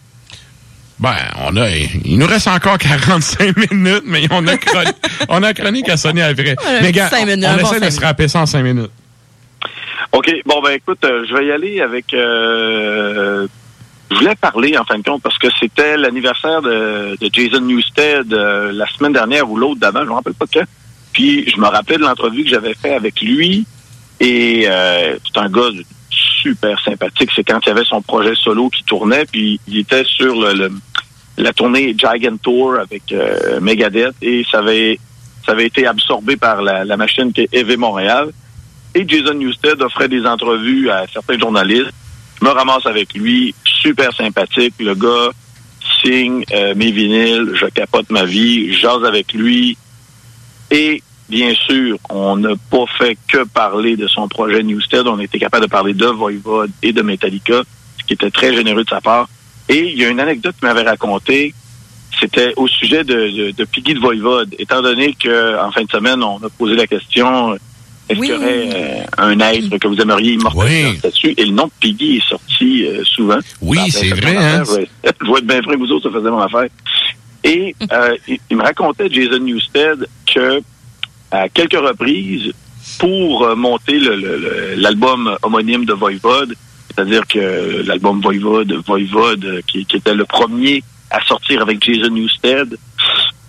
Ben, on a, il nous reste encore 45 minutes, mais on a chronique, on a chronique à sonner après. On mais gars, cinq minutes, on, essaie de se rappeler ça en 5 minutes. OK. Bon, ben, écoute, euh, je vais y aller avec, euh, je voulais parler, en fin de compte, parce que c'était l'anniversaire de, de Jason Newsted euh, la semaine dernière ou l'autre d'avant, je me rappelle pas quand. Puis, je me rappelais de l'entrevue que j'avais fait avec lui. Et euh, c'est un gars super sympathique. C'est quand il avait son projet solo qui tournait, puis il était sur la tournée Giant Tour avec euh, Megadeth et ça avait ça avait été absorbé par la, machine qui est EV Montréal. Et Jason Newsted offrait des entrevues à certains journalistes. Je me ramasse avec lui, super sympathique. Le gars signe euh, mes vinyles, je capote ma vie, jase avec lui. Et bien sûr, on n'a pas fait que parler de son projet Newsted. On a été capable de parler de Voivod et de Metallica, ce qui était très généreux de sa part. Et il y a une anecdote qu'il m'avait racontée. C'était au sujet de, de, de Piggy de Voivode. Étant donné que en fin de semaine, on a posé la question est-ce qu'il y aurait euh, un être que vous aimeriez immortaliser statue? Et le nom de Piggy est sorti euh, souvent. Oui, c'est vrai, hein? Je être bien franc, vous autres, ça faisait mon affaire. Et euh, il, il me racontait, Jason Newsted, que à quelques reprises, pour euh, monter l'album homonyme de Voivode, c'est-à-dire que l'album Voivode, Voivode, euh, qui, était le premier à sortir avec Jason Newsted,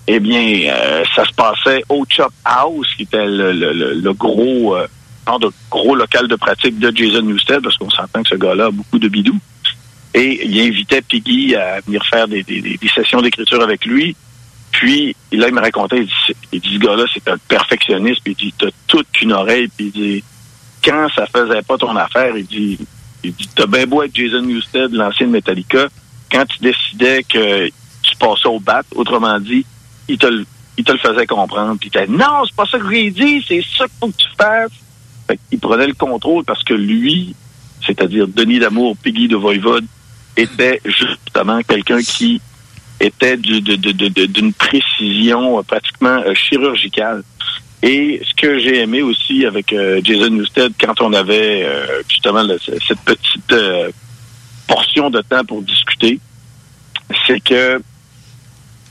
eh bien, euh, ça se passait au Chop House, qui était le, le- le- gros, gros local de pratique de Jason Newsted, parce qu'on s'entend que ce gars-là a beaucoup de bidous. Et il invitait Piggy à venir faire des sessions d'écriture avec lui. Puis, là, il me racontait, il dit, il dit ce gars-là, c'est un perfectionniste, puis il dit, t'as toute qu'une oreille, puis il dit, quand ça faisait pas ton affaire, il dit, il dit, t'as bien beau être Jason Newsted, l'ancien Metallica, quand tu décidais que tu passais au bat, autrement dit, il te, le- il te le faisait comprendre, puis il non, c'est pas ça que j'ai dit, c'est ça qu'il faut que tu fasses. Fait il prenait le contrôle parce que lui, c'est-à-dire Denis Damour, Piggy de Voivode, était justement quelqu'un qui était du- d'une précision euh, pratiquement euh, chirurgicale. Et ce que j'ai aimé aussi avec euh, Jason Newsted, quand on avait justement cette petite portion de temps pour discuter, c'est que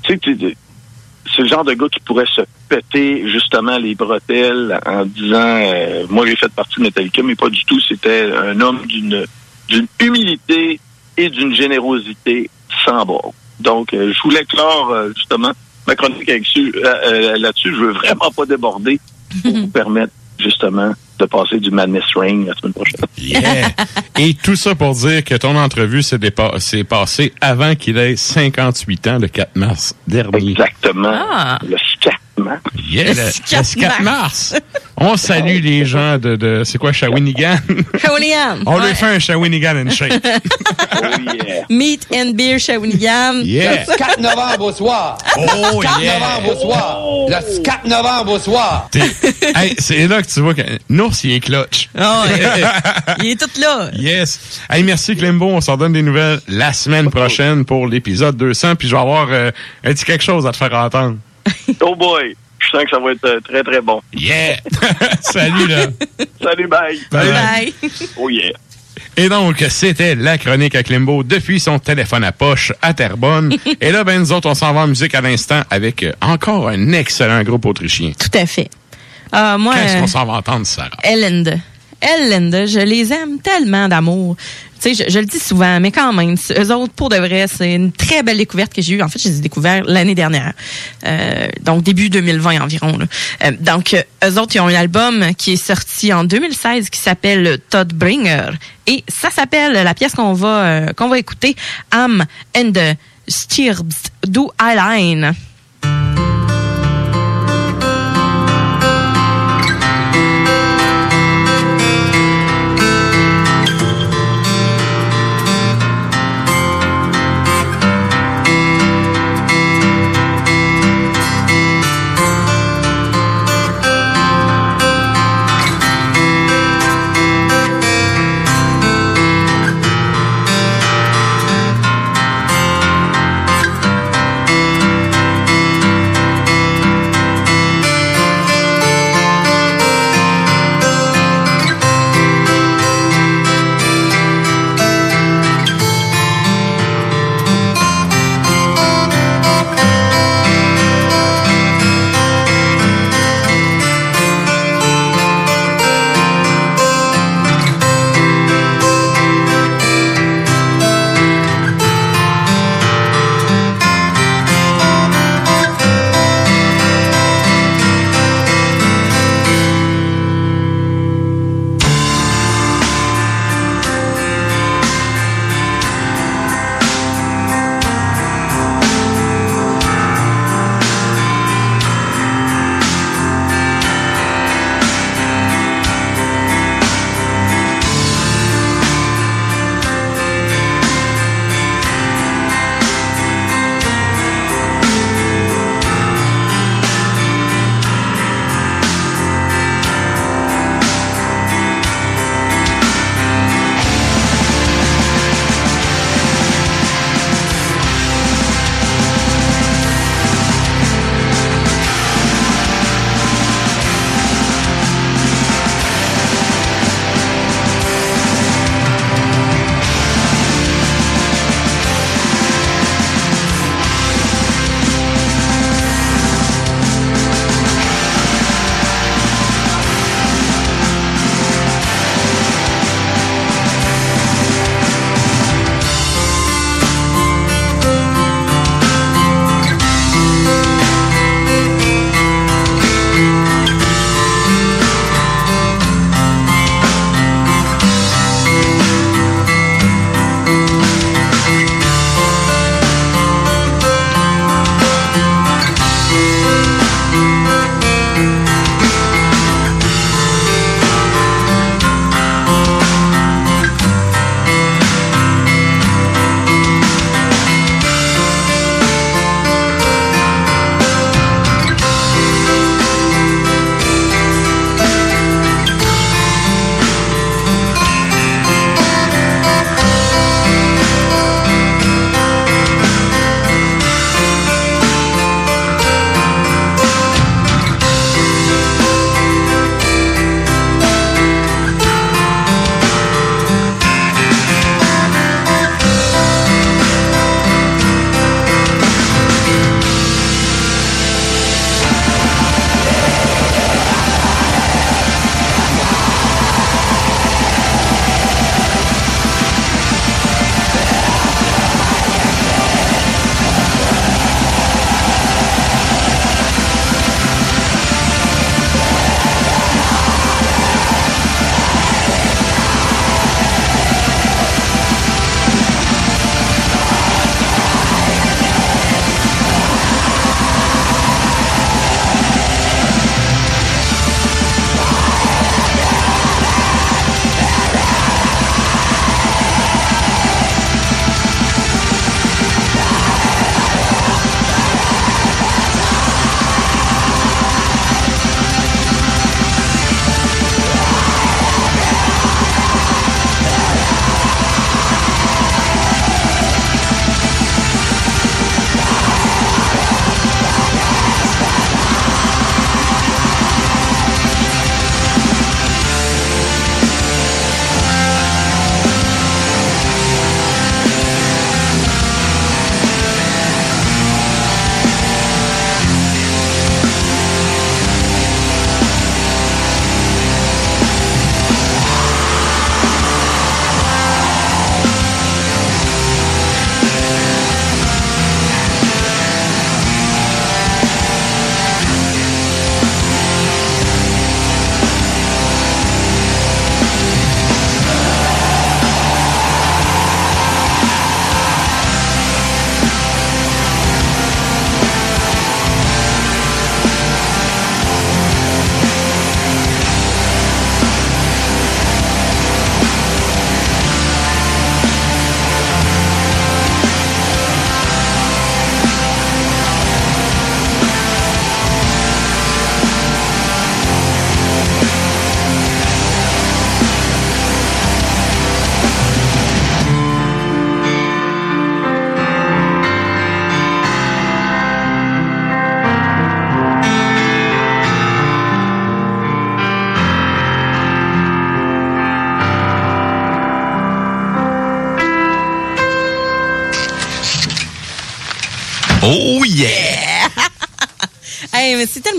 c'est le genre de gars qui pourrait se péter justement les bretelles en disant moi j'ai fait partie de Metallica, mais pas du tout. C'était un homme d'une d'une humilité et d'une générosité sans bord. Donc, euh, je voulais clore euh, justement ma chronique avec su- euh, là-dessus. Je veux vraiment pas déborder pour vous permettre justement de passer du Madness Ring la semaine prochaine. Yeah. Et tout ça pour dire que ton entrevue s'est dépa- s'est passée avant qu'il ait 58 ans, le 4 mars dernier. Exactement. Ah. Le 4 mars. Yeah, le, le 4 mars. On salue les gens de, de c'est quoi, Shawinigan? Shawinigan. On lui Ouais. fait un Shawinigan and shake. Meat and Beer Shawinigan. Yeah. Le 4 novembre au soir. Oh, le 4 yeah. novembre au soir. Le 4 novembre au soir. Hey, c'est là que tu vois que Nours, il est clutch. Ouais. Il est tout là. Yes. Hey, merci Clembo. On s'en donne des nouvelles la semaine prochaine pour l'épisode 200. Puis je vais avoir euh, un petit quelque chose à te faire entendre. Oh boy! Je sens que ça va être euh, très, très bon. Yeah! Salut, là! Salut, bye! Bye, bye. Oh yeah! Et donc, c'était la chronique à Klimbo depuis son téléphone à poche à Terrebonne. Et là, ben, nous autres, on s'en va en musique à l'instant avec euh, encore un excellent groupe autrichien. Tout à fait. Ah, moi, Qu'est-ce euh, qu'on s'en va entendre, Sarah? Ellende. Ellende, je les aime tellement d'amour. Je, le dis souvent, mais quand même, eux autres, pour de vrai, c'est une très belle découverte que j'ai eue. En fait, je les ai l'année dernière. Euh, donc, début 2020 environ. là. Euh, donc, euh, eux autres, ils ont un album qui est sorti en 2016 qui s'appelle Todd Bringer. Et ça s'appelle, la pièce qu'on va, euh, qu'on va écouter, Am and the Stirbs du Align.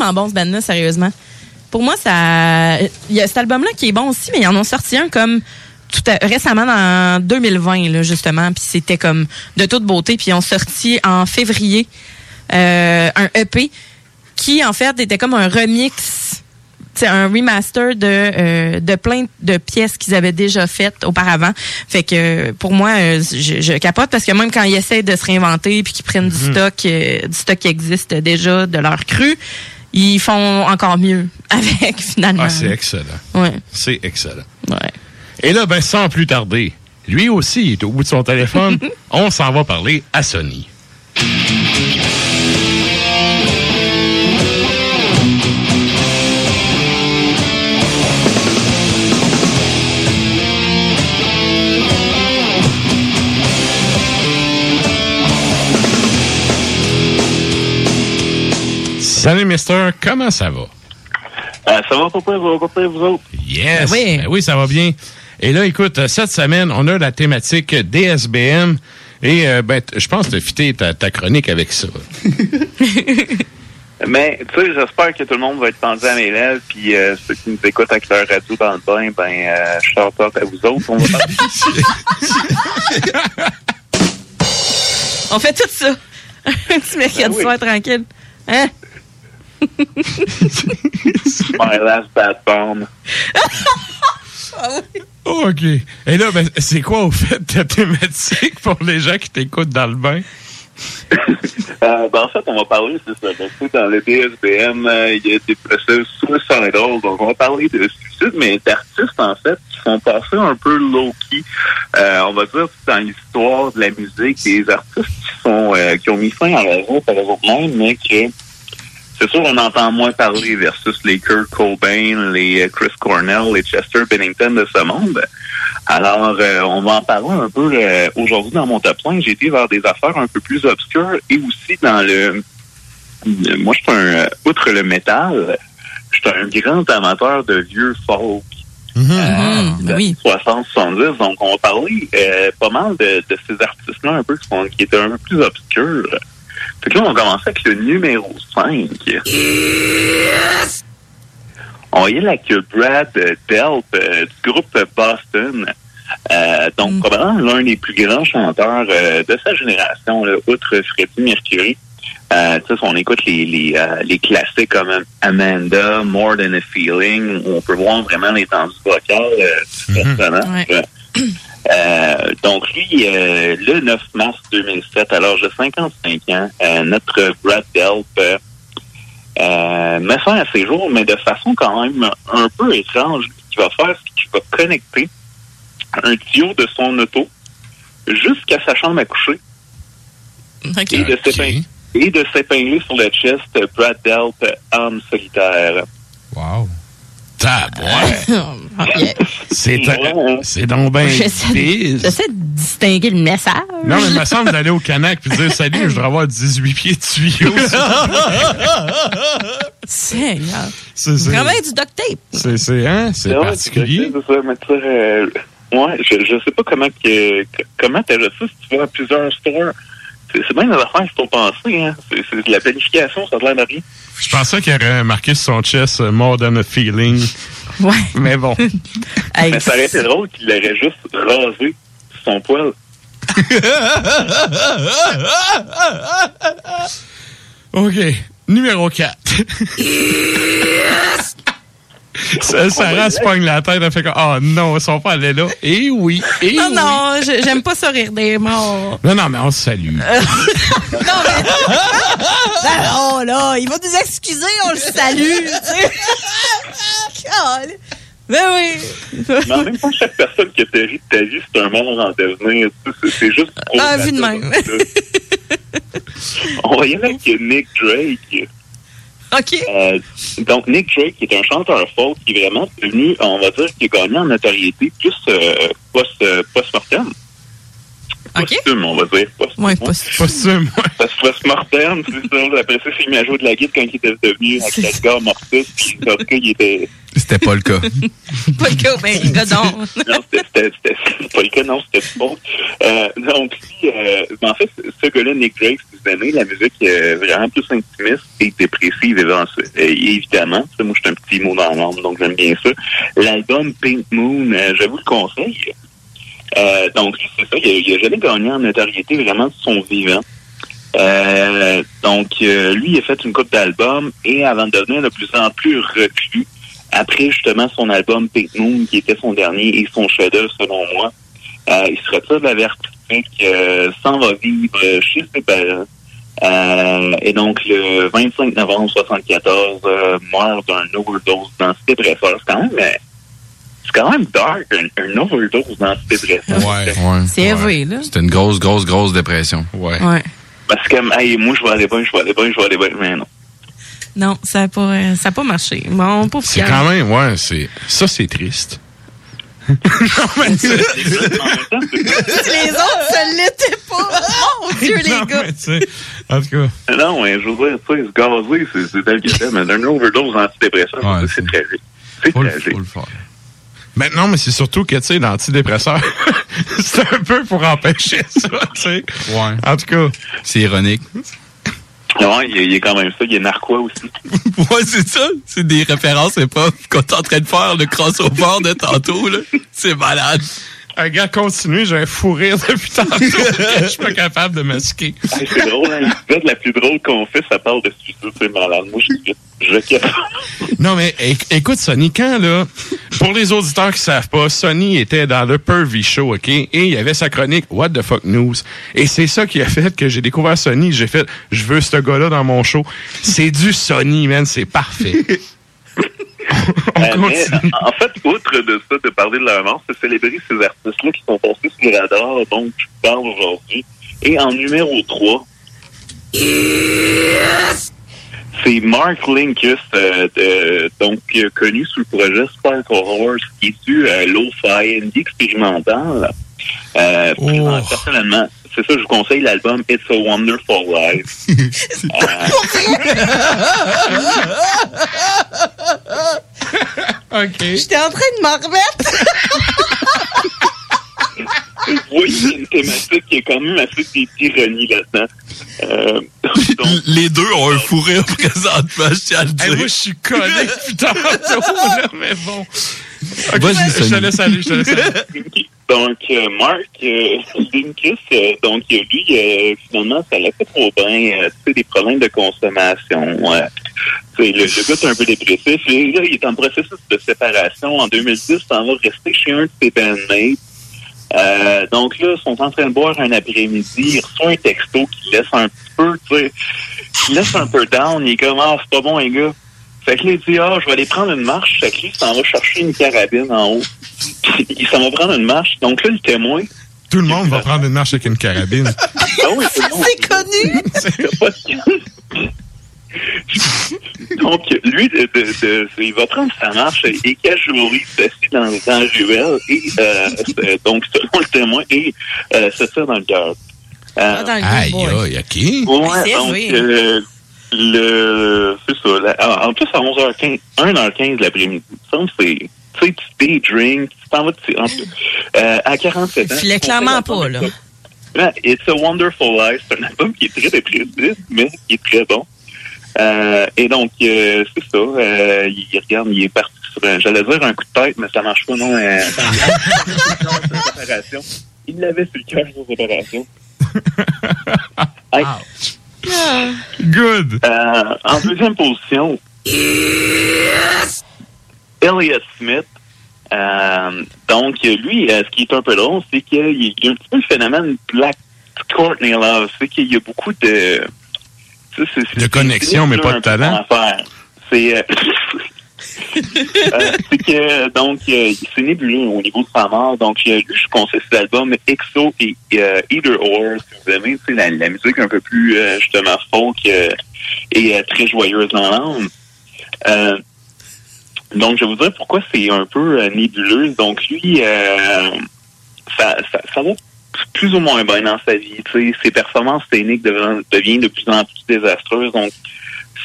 Tellement bon ce band-là, sérieusement. Pour moi, ça. Il y a cet album-là qui est bon aussi, mais ils en ont sorti un comme tout à- récemment dans 2020, là, justement. Puis c'était comme de toute beauté. Puis ils ont sorti en février euh, un EP qui, en fait, était comme un remix. C'est un remaster de, euh, de plein de pièces qu'ils avaient déjà faites auparavant. Fait que pour moi, euh, je, je capote parce que même quand ils essaient de se réinventer puis qu'ils prennent du Mhm. stock, euh, du stock qui existe déjà de leur cru, ils font encore mieux avec finalement. Ah, c'est excellent. Ouais. C'est excellent. Ouais. Et là, ben, sans plus tarder, lui aussi il est au bout de son téléphone. On s'en va parler à Sony. Salut, Mister. Comment ça va? Euh, ça va pas ça va pas vous autres? Yes. Oui. Ben oui, ça va bien. Et là, écoute, euh, cette semaine, on a la thématique DSBM. Et euh, ben, je pense que tu as fité ta, ta chronique avec ça. Mais, tu sais, j'espère que tout le monde va être pendu à mes lèvres, puis euh, ceux qui nous écoutent avec leur radio dans le bain, ben, euh, je out à vous autres. On va parler. On fait tout ça. Un petit mercredi Ben oui. soir tranquille. Hein? My last bad bomb. Oh, OK. Et là, ben, c'est quoi, au fait, ta thématique pour les gens qui t'écoutent dans le bain? Euh, ben, en fait, on va parler, c'est ça. Donc, sais, dans le DSBM, euh, il y a des procès suicidal. Donc, on va parler de suicide, mais d'artistes, en fait, qui sont passés un peu low-key. Euh, on va dire, dans l'histoire de la musique, des artistes qui sont euh, qui ont mis fin à leur vie par eux-mêmes, mais que c'est sûr, on entend moins parler versus les Kurt Cobain, les euh, Chris Cornell, les Chester Bennington de ce monde. Alors, euh, on va en parler un peu euh, aujourd'hui dans mon top 5. J'ai été vers des affaires un peu plus obscures et aussi dans le... Moi, je suis un... euh, outre le métal, je suis un grand amateur de vieux folk. Euh, des 60-70. Donc, on va parler euh, pas mal de, de ces artistes-là un peu qui, sont, qui étaient un peu plus obscurs. Fait que là, on va commencer avec le numéro 5. On y est là que Brad Delp euh, du groupe Boston. Euh, donc, probablement l'un des plus grands chanteurs euh, de sa génération, là, outre Freddie Mercury. Euh, si on écoute les, les, euh, les classiques comme Amanda, More Than a Feeling, où on peut voir vraiment l'étendue vocale euh, du personnage. Euh, donc, lui, euh, le 9 mars 2007, à l'âge de 55 ans, euh, notre Brad Delp met fin à ses jours, mais de façon quand même un peu étrange. Ce qu'il va faire, c'est qu'il va connecter un tuyau de son auto jusqu'à sa chambre à coucher et de s'épingler et de s'épingler sur le chest Brad Delp en solitaire. Wow. C'est c'est donc ben J'essaie de distinguer le message. Non, mais il me semble d'aller au Canac puis dire Salut, je voudrais avoir 18 pieds de tuyau. Seigneur. C'est- du duct tape. C'est c'est hein, c'est particulier. C'est ça, mais tu sais, euh, ouais, je, je sais pas comment que, comment t'achètes ça si tu vas à plusieurs stores. C'est bien des affaires qu'il faut penser, hein. C'est c'est de la planification, ça a l'air de rien. Je pensais qu'il aurait marqué sur son chest euh, More Than a Feeling. Ouais. Mais bon. Mais ça aurait été drôle qu'il aurait juste rasé son poil. OK. Numéro 4. Ça, Sarah se pogne la tête, elle fait comme, oh non, ils sont pas allés là. Et oui, et non, oui. non, j'aime pas ça rire des morts. Non, non, mais on se salue. oh là, il va nous excuser, on le salue. tu sais. Ben oui. Mais en même temps, chaque personne qui a péri de ta vie, c'est un mort en devenir. Tu sais, C'est juste pour Ah, vu de même. On va y aller avec Nick Drake. Euh, donc, Nick Drake est un chanteur folk qui est vraiment devenu, on va dire, qui a gagné en notoriété plus euh, post, euh, post-mortem. Posthume, on va dire. Posthume. Ouais, posthume. Parce que post-mortem, c'est ça. Après ça, il s'est mis à jouer de la guitare quand il était devenu avec Edgar Mortis. Puis, en tout cas, il était... C'était pas le cas. Pas le cas, ben, godon. non, c'était- c'était c'était- c'était pas le cas, non, c'était faux. Euh, donc, euh, en fait, ce gars-là, Nick Drake, si vous aimez la musique euh, vraiment plus intimiste et dépressive, évidemment, euh, évidemment. Ça, moi, je suis un petit mot dans l'âme, donc j'aime bien ça. L'album Pink Moon, euh, je vous le conseille. Euh, donc, c'est ça, il a, il a jamais gagné en notoriété vraiment de son vivant. Euh, donc, euh, lui, il a fait une coupe d'albums et avant de devenir de plus en plus reclus, après justement son album Pink Moon, qui était son dernier et son chef-d'œuvre selon moi, euh, il se retire de la vie artistique, euh, s'en va vivre chez ses parents. Euh, et donc, le 25 novembre 74, euh, meurt d'un overdose d'antidépresseur. C'est quand même, c'est quand même dark, un, un overdose d'antidépresseur. Ouais, ouais. C'est élevé, là. C'était une grosse, grosse, grosse dépression. Ouais. Ouais. Parce que, hey, moi, je vais aller bien, je vais aller bien, je vais aller bien, mais non. Non, ça n'a pas, euh, ça a pas marché. Bon, pauvre C'est quand même, ouais, c'est ça, c'est triste. Les autres, ça l'était pas. Mon Dieu, les Non, gars. mais tu sais, en tout cas. Non, ouais, je veux dire, tu sais, se gazer, c'est- c'est tel que c'est, mais d'un overdose antidépresseur, Ouais, c'est tragique. C'est tragique. Maintenant, mais c'est surtout que, tu sais, l'antidépresseur, c'est un peu pour empêcher ça, tu sais. Ouais. En tout cas. C'est ironique. Ouais, il y, a- il a quand même ça. Il y a Narquois aussi. Ouais, c'est ça. C'est des références hip-hop qu'on est en train de faire, le crossover de tantôt, là. C'est malade. Un gars, continue, j'ai un fou rire depuis tantôt. Je suis pas capable de masquer. Hey, c'est drôle, hein? L'épisode la plus drôle qu'on fait, ça parle de suicide, c'est malade. Moi, je, je, Non, mais éc- écoute, Sonny, quand, là, pour les auditeurs qui savent pas, Sonny était dans le Pervy Show, OK? Et il y avait sa chronique What the fuck news? Et c'est ça qui a fait que j'ai découvert Sonny. J'ai fait, je veux ce gars-là dans mon show. C'est du Sonny, man. C'est parfait. Euh, mais, en fait, outre de ça, de parler de leur mort, c'est célébrer ces artistes-là qui sont passés sur le radar, donc je parle aujourd'hui. Et en numéro 3, c'est Mark Linkus, euh, de- donc euh, connu sous le projet Sparkle Horse, qui est du euh, lo-fi, indie expérimental. Euh, Oh. Personnellement, c'est ça, je vous conseille l'album It's a Wonderful Life. OK. J'étais en train de m'en remettre. oui, c'est une thématique qui est quand même assez d'ironie là-dedans. Euh, Les deux ont un fou rire présentement, je tiens à le dire. Hey, moi, je suis collé là, mais bon. Vas-y, je te laisse aller, je te laisse aller. Donc, euh, Mark euh, Linkus, euh, donc lui, euh, finalement, ça l'a fait trop bien. Euh, tu sais, des problèmes de consommation. tu sais, le, le gars est un peu dépressif. Et là, il est en processus de séparation. En 2010, ça va rester chez un de ses bandmates. Euh, donc là, ils sont en train de boire un après-midi. Il reçoit un texto qui laisse un peu, tu sais, qui laisse un peu down. Il est comme, ah, c'est pas bon, les gars. Fait que là, il dit, ah, je vais aller prendre une marche. Fait que lui, il s'en va chercher une carabine en haut. il s'en va prendre une marche. Donc là, le témoin, Tout le monde va prendre une marche avec une carabine. ah oui. C'est connu. Donc, lui, de, de- de- il va prendre sa marche et Kajuri s'assit dans, dans la ruelle et, euh, euh, donc, selon le témoin, et euh, se tire dans le cœur. Euh, dans le Aïe, aïe, OK. Ouais, C'est donc, euh, le, c'est ça. la- en plus, à 11h15, 1h15 de l'après-midi, c'est, tu sais, tu day drink, tu t'en vas, tu, en euh, à 47 ans. Il filait clairement pas, là. Ouais, It's a Wonderful Life, c'est un album qui est très dépressif, mais qui est très bon. Euh, et donc, euh, c'est ça. Euh, il, regarde, il est parti sur un, j'allais dire un coup de tête, mais ça marche pas, non. Euh. Il l'avait sur le cœur sur séparation. Hey. Good. Euh, en deuxième position, Elliot Smith. Euh, donc, lui, euh, ce qui est un peu drôle, c'est qu'il y a il y a un petit peu le phénomène Black Courtney Love. C'est qu'il y a beaucoup de... tu sais, c'est- c'est- De connexion, c'est mais pas de talent. C'est... euh, euh, c'est que, donc, euh, c'est nébuleux au niveau de sa mort. Donc, lui, je conseille cet album EXO et Either Or, si vous aimez, sais, la, la musique un peu plus, justement, folk et très joyeuse dans l'âme. Donc, je vais vous dire pourquoi c'est un peu nébuleux. Donc, lui, ça, ça, ça va plus ou moins bien dans sa vie. Tu sais, ses performances scéniques deviennent, deviennent de plus en plus désastreuses. Donc,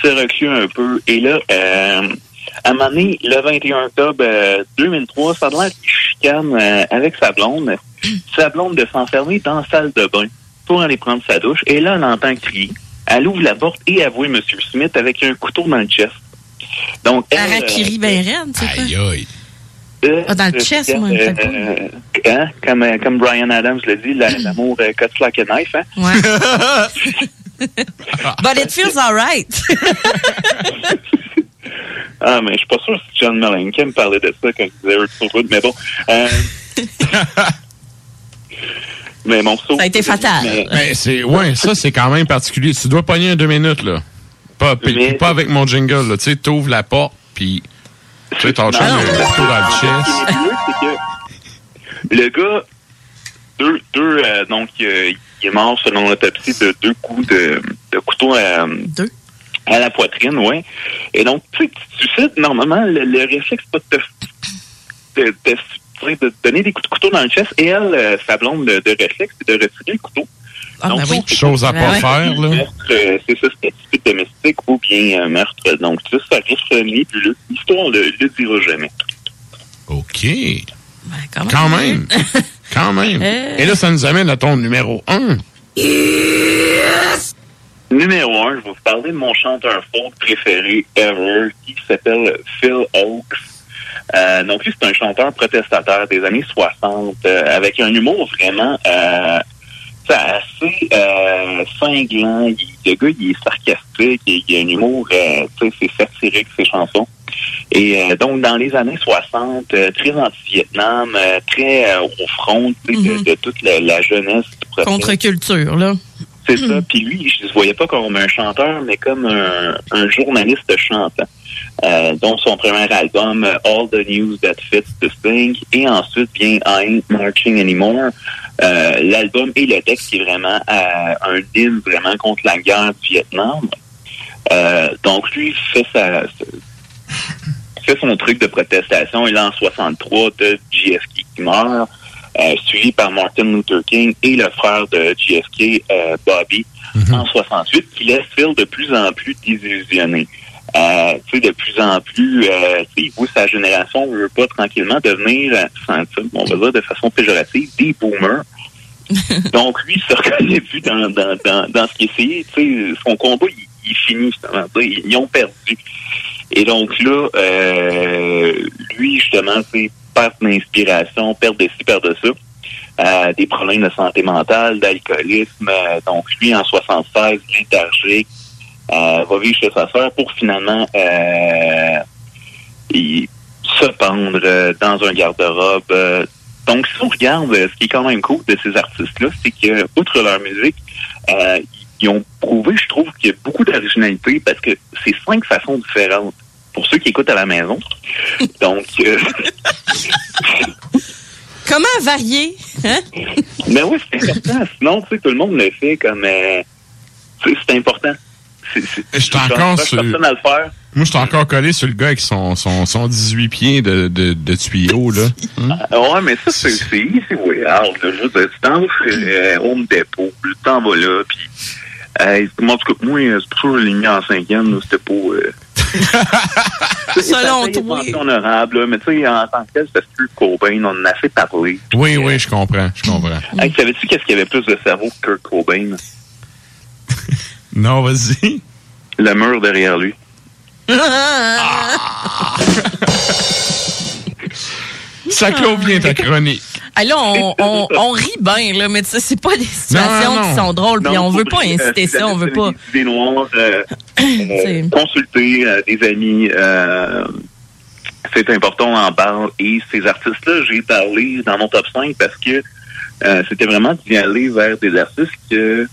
se recule un peu. Et là, euh, à un moment donné, le 21 octobre euh, 2003, ça a l'air qu'il chicane euh, avec sa blonde. sa blonde de s'enfermer dans la salle de bain pour aller prendre sa douche. Et là, elle entend crier. Elle ouvre la porte et avoue M. Smith avec un couteau dans le chest. Donc, elle, Harakiri ben raide, c'est quoi? Aïe, aïe. Euh, Ah, dans le chest, moi, il me fait pas. euh, hein, comme, euh, comme Brian Adams le dit, la- l'amour euh, cuts like a knife. Hein? Ouais. But it feels alright. Ah, mais je suis pas sûr si John Mellencamp parlait de ça quand il disait Earth mais bon. Euh... mais mon saut. Ça a été fatal. Mais- c'est, ouais, ça, c'est quand même particulier. Tu dois pogner un deux minutes, là. Pas, puis pas avec mon jingle, là. Tu sais, t'ouvres la porte, puis tu sais, ton couteau dans le Ce qui chest. est mieux, c'est que le gars, deux, deux euh, donc, euh, il est mort selon l'autopsie de deux coups de, de couteau à, à la poitrine, ouais. Et donc, tu sais, tu sais, normalement, le, le réflexe, c'est pas de te, de, de- de donner des coups de couteau dans le chest. Et elle, euh, sa blonde de, de réflexe, c'est de retirer le couteau. Ah, ben oui. Chose à pas Ben ouais. faire, là. Euh, c'est ça, c'était typique domestique ou bien euh, meurtre. Donc, ça, ça reste nébuleux. L'histoire ne le dira jamais. OK. quand Quand même. Quand même. Euh. Et là, ça nous amène à ton numéro 1. Numéro un, je vais vous parler de mon chanteur folk préféré ever, qui s'appelle Phil Oakes. Euh, donc lui, c'est un chanteur protestataire des années 60, euh, avec un humour vraiment euh, sais, assez euh, cinglant. Il- le gars, il est sarcastique, il, il a un humour, euh, c'est satirique, ses chansons. Et euh, donc, dans les années 60, euh, très anti-Vietnam, euh, très euh, au front sais, de, de toute la, la jeunesse. Contre-culture, là. C'est ça. Puis lui, je ne voyais pas comme un chanteur, mais comme un, un journaliste chantant. Euh, dont son premier album, All the News That Fits the Thing, et ensuite vient I Ain't Marching Anymore. Euh, L'album et le texte qui est vraiment euh, un hymne vraiment contre la guerre du Vietnam. Euh, donc lui fait sa, fait son truc de protestation. Il est en 63 de JFK qui meurt, suivi par Martin Luther King et le frère de JFK, Bobby, en 68, qui laisse Phil de plus en plus désillusionné. Euh, tu sais, de plus en plus, euh, tu sais, sa génération ne veut pas tranquillement devenir, euh, on va dire de façon péjorative, des boomers. Donc, lui, il se reconnaît plus dans, dans, dans, dans ce qu'il essayait. Tu sais, son combat, il, il finit, sais, Ils, ils ont perdu. Et donc là, euh, lui, justement, c'est perte d'inspiration, perte de ci, perte de ça. Euh, des problèmes de santé mentale, d'alcoolisme. Euh, donc, lui, en 76, léthargique, va vivre chez sa sœur pour finalement euh, se pendre euh, dans un garde-robe. Euh, donc, si on regarde, euh, ce qui est quand même cool de ces artistes-là, c'est que, outre leur musique, euh, ils ont prouvé, je trouve, qu'il y a beaucoup d'originalité parce que c'est cinq façons différentes. Pour ceux qui écoutent à la maison. Donc, euh, Comment varier? Hein? mais oui, c'est important. Sinon, tu sais, tout le monde le fait comme... euh, c'est important. C'est- c'est- Je suis encore sur- personne à le faire. Moi, je suis encore collé sur le gars avec son, son, son 18 pieds de, de, de tuyaux, là. Hein? Ah ouais, mais ça, c'est c'est easy way out. Là. Je veux dire, tu t'en vas euh, Home Depot, puis tu t'en vas là, puis... Euh, en tout cas, moi, c'est pour ça que je l'ai mis en cinquième, là, c'était pas... Euh... Selon toi. mention honorable, là, mais tu sais, en tant que tel, c'était plus Cobain, on en a fait parler. Oui, oui, je comprends, je comprends. Hey, savais-tu qu'est-ce qu'il y avait plus de cerveau que Kurt Cobain? Non, vas-y. Le mur derrière lui. Ça clôt bien ta chronique. Ah, là, on, on, on rit bien, là, mais c'est pas des situations Non, non. qui sont drôles, puis on veut pas inciter ça, on veut pas. des noires, euh, euh, consulter euh, des amis, euh, c'est important, on en parle. Et ces artistes-là, j'ai parlé dans mon top 5 parce que euh, c'était vraiment d'y aller vers des artistes que,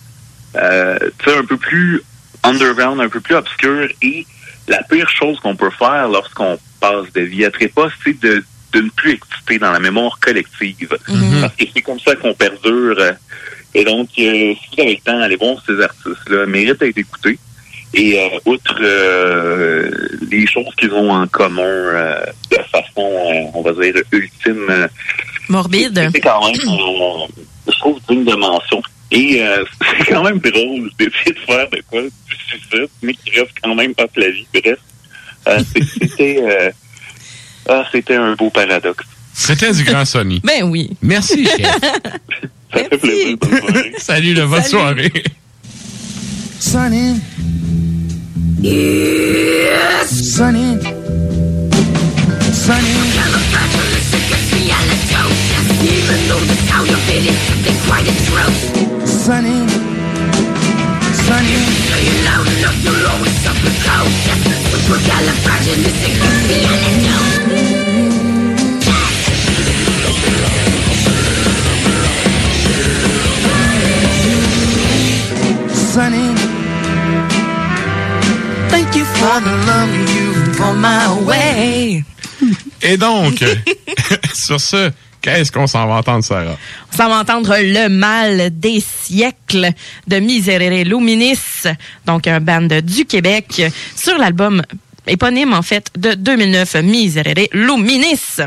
euh, un peu plus underground, un peu plus obscur. Et la pire chose qu'on peut faire lorsqu'on passe de vie à trépas, c'est de, de ne plus exister dans la mémoire collective. Parce que c'est comme ça qu'on perdure. Et donc, euh, si vous avez le temps, allez voir ces artistes-là. Méritent d'être écoutés. Et euh, outre euh, les choses qu'ils ont en commun euh, de façon, euh, on va dire, ultime, euh, Morbide. c'est quand même, euh, je trouve, digne de mention. Et euh, c'est quand même drôle d'essayer de faire de quoi du suicide, mais qui reste quand même pas la vie. Bref, C'était euh, ah, c'était un beau paradoxe. C'était du grand Sony. Ben oui. Merci, chef. Ça fait plaisir. bonne soirée. Salut, le bonne Salut. soirée. Sunny. Yes. Sunny. Sunny. Even though the sound of it is something quite atrocious. Sunny. Sunny. Say it loud enough, you'll always suffer cold. Sunny. Thank you for the love you for my way. Et donc, sur ce, qu'est-ce qu'on s'en va entendre, Sarah? On s'en va entendre Le mal des siècles de Miserere Luminis, donc un band du Québec, sur l'album éponyme, en fait, de 2009, Miserere Luminis.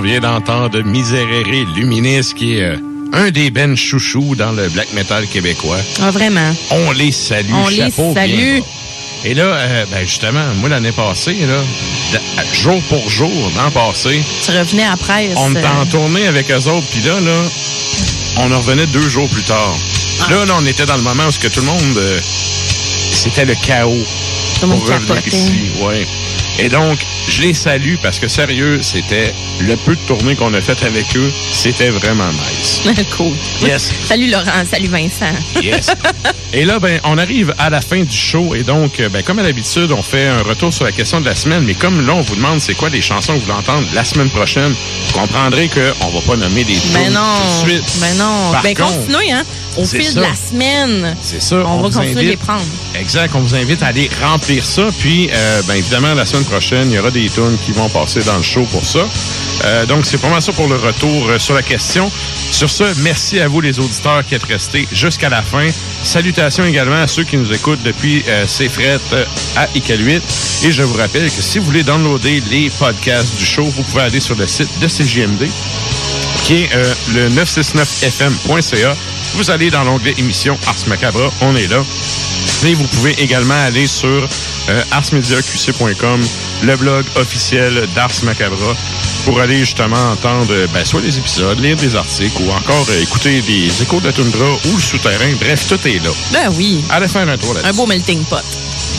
On vient d'entendre Miserere Luminis, qui est euh, un des ben chouchous dans le black metal québécois. Ah, vraiment? On les salue. On les chapeau salue. Et là, euh, ben justement, moi, l'année passée, là, de- jour pour jour, l'an passé, Tu revenais après. on était en tournée avec eux autres, puis là, là, on en revenait deux jours plus tard. Ah. Là, là, on était dans le moment où que tout le monde... euh, C'était le chaos Tout le monde pour revenir ici. Ouais. Et donc, je les salue parce que sérieux, c'était le peu de tournées qu'on a fait avec eux, c'était vraiment nice. cool. Yes. Salut Laurent, salut Vincent. Yes. Et là, ben, on arrive à la fin du show et donc, euh, ben, comme à l'habitude, on fait un retour sur la question de la semaine. Mais comme là, on vous demande c'est quoi les chansons que vous voulez entendre la semaine prochaine, vous comprendrez qu'on va pas nommer des Ben tunes non. tout de suite. Ben non. Par ben contre, continuez, hein. Au fil ça. de la semaine. C'est ça. On, va continuer de les prendre. Exact. On vous invite à aller remplir ça. Puis, euh, ben, évidemment, la semaine prochaine, il y aura des tunes qui vont passer dans le show pour ça. Euh, donc, c'est pas mal ça pour le retour euh, sur la question. Sur ce, merci à vous, les auditeurs, qui êtes restés jusqu'à la fin. Salutations également à ceux qui nous écoutent depuis euh, ces frettes euh, à ICAL8. Et je vous rappelle que si vous voulez downloader les podcasts du show, vous pouvez aller sur le site de CGMD qui est euh, le 969fm.ca. Vous allez dans l'onglet émission Ars Macabra, on est là. Et vous pouvez également aller sur euh, arsmediaqc.com, le blog officiel d'Ars Macabra, pour aller justement entendre euh, ben, soit les épisodes, lire des articles ou encore euh, écouter des échos de la toundra ou le souterrain. Bref, tout est là. Ben oui. Allez faire un tour là-dessus. Un beau melting pot.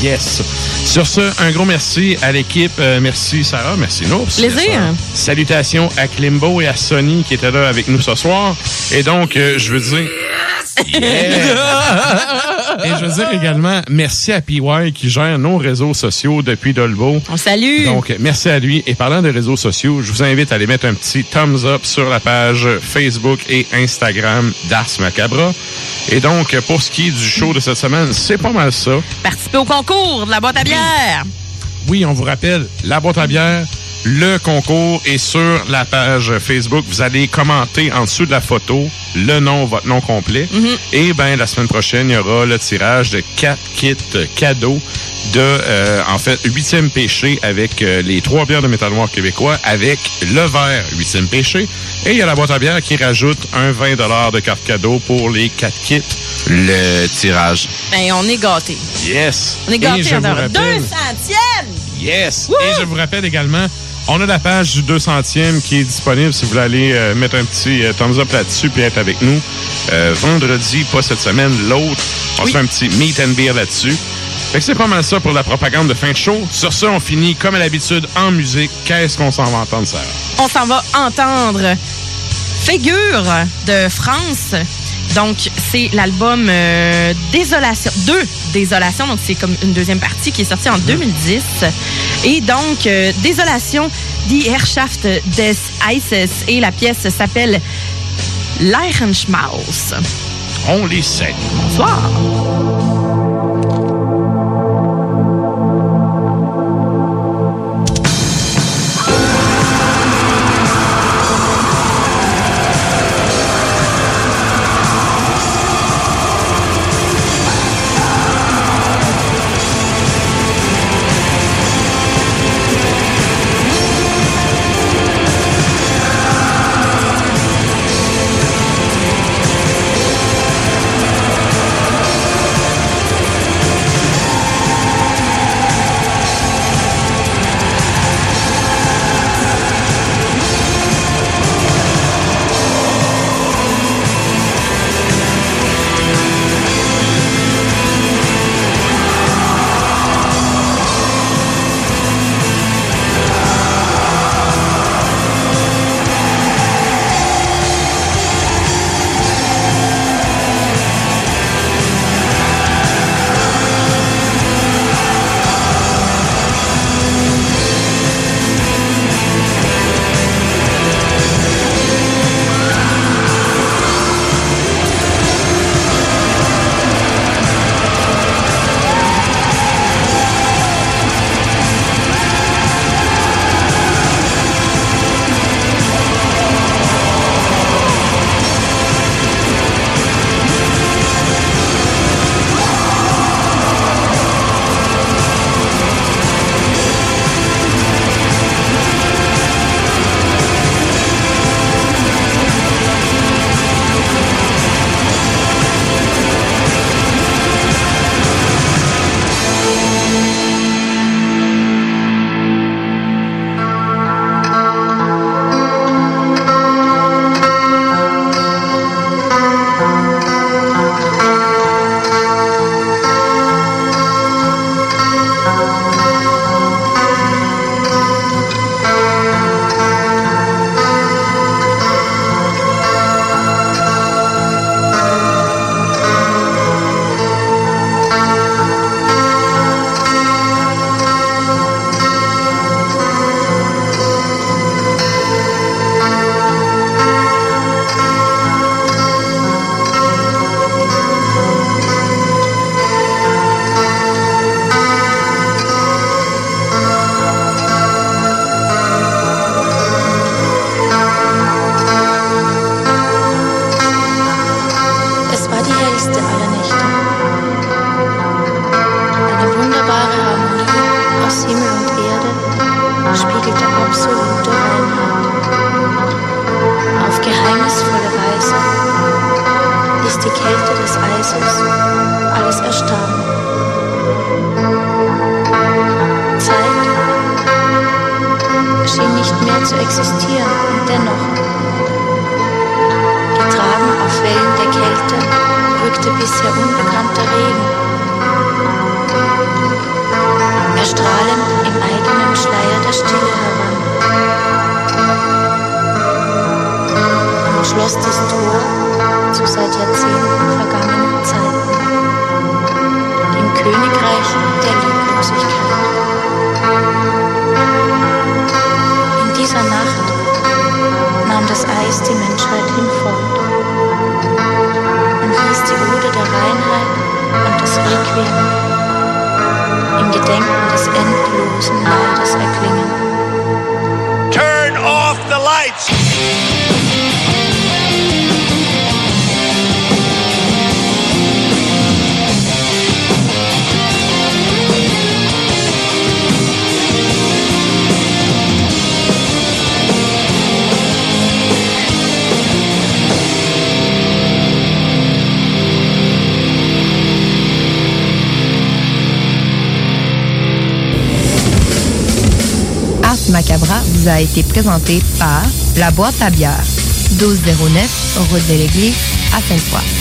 Yes. Sur ce, un gros merci à l'équipe. Euh, merci Sarah, merci Nours. Plaisir. Salutations à Klimbo et à Sony qui étaient là avec nous ce soir. Et donc, euh, je veux dire... Yeah! Et je veux dire également merci à PY qui gère nos réseaux sociaux depuis Dolbo. On salue. Donc, merci à lui. Et parlant de réseaux sociaux, je vous invite à aller mettre un petit thumbs up sur la page Facebook et Instagram d'Ars Macabra. Et donc, pour ce qui est du show de cette semaine, c'est pas mal ça. Participer au concours de la boîte à bière. Oui, on vous rappelle, la boîte à bière, le concours est sur la page Facebook. Vous allez commenter en dessous de la photo le nom, votre nom complet. Et ben la semaine prochaine, il y aura le tirage de quatre kits cadeaux de, euh, en fait, huitième péché avec euh, les trois bières de métal noir québécois avec le verre huitième péché. Et il y a la boîte à bière qui rajoute un 20 de carte cadeau pour les quatre kits. Le tirage. Ben, on est gâtés. Yes. On est gâtés rappelle- Deux centièmes! Yes! Et je vous rappelle également, on a la page du 200e qui est disponible si vous voulez aller euh, mettre un petit euh, thumbs up là-dessus puis être avec nous. Euh, vendredi, pas cette semaine, l'autre. On se fait un petit meet and beer là-dessus. Fait que c'est pas mal ça pour la propagande de fin de show. Sur ça, on finit comme à l'habitude en musique. Qu'est-ce qu'on s'en va entendre, Sarah? On s'en va entendre Figure de France. Donc, c'est l'album euh, Désolation, 2 Désolation, donc c'est comme une deuxième partie qui est sortie en 2010. Et donc, euh, Désolation, Die Herrschaft des Eises, et la pièce s'appelle Leichenschmaus. On les sait. Bonsoir. A été présenté par La Boîte à bière, 1209 route de l'Église à Sainte-Foy.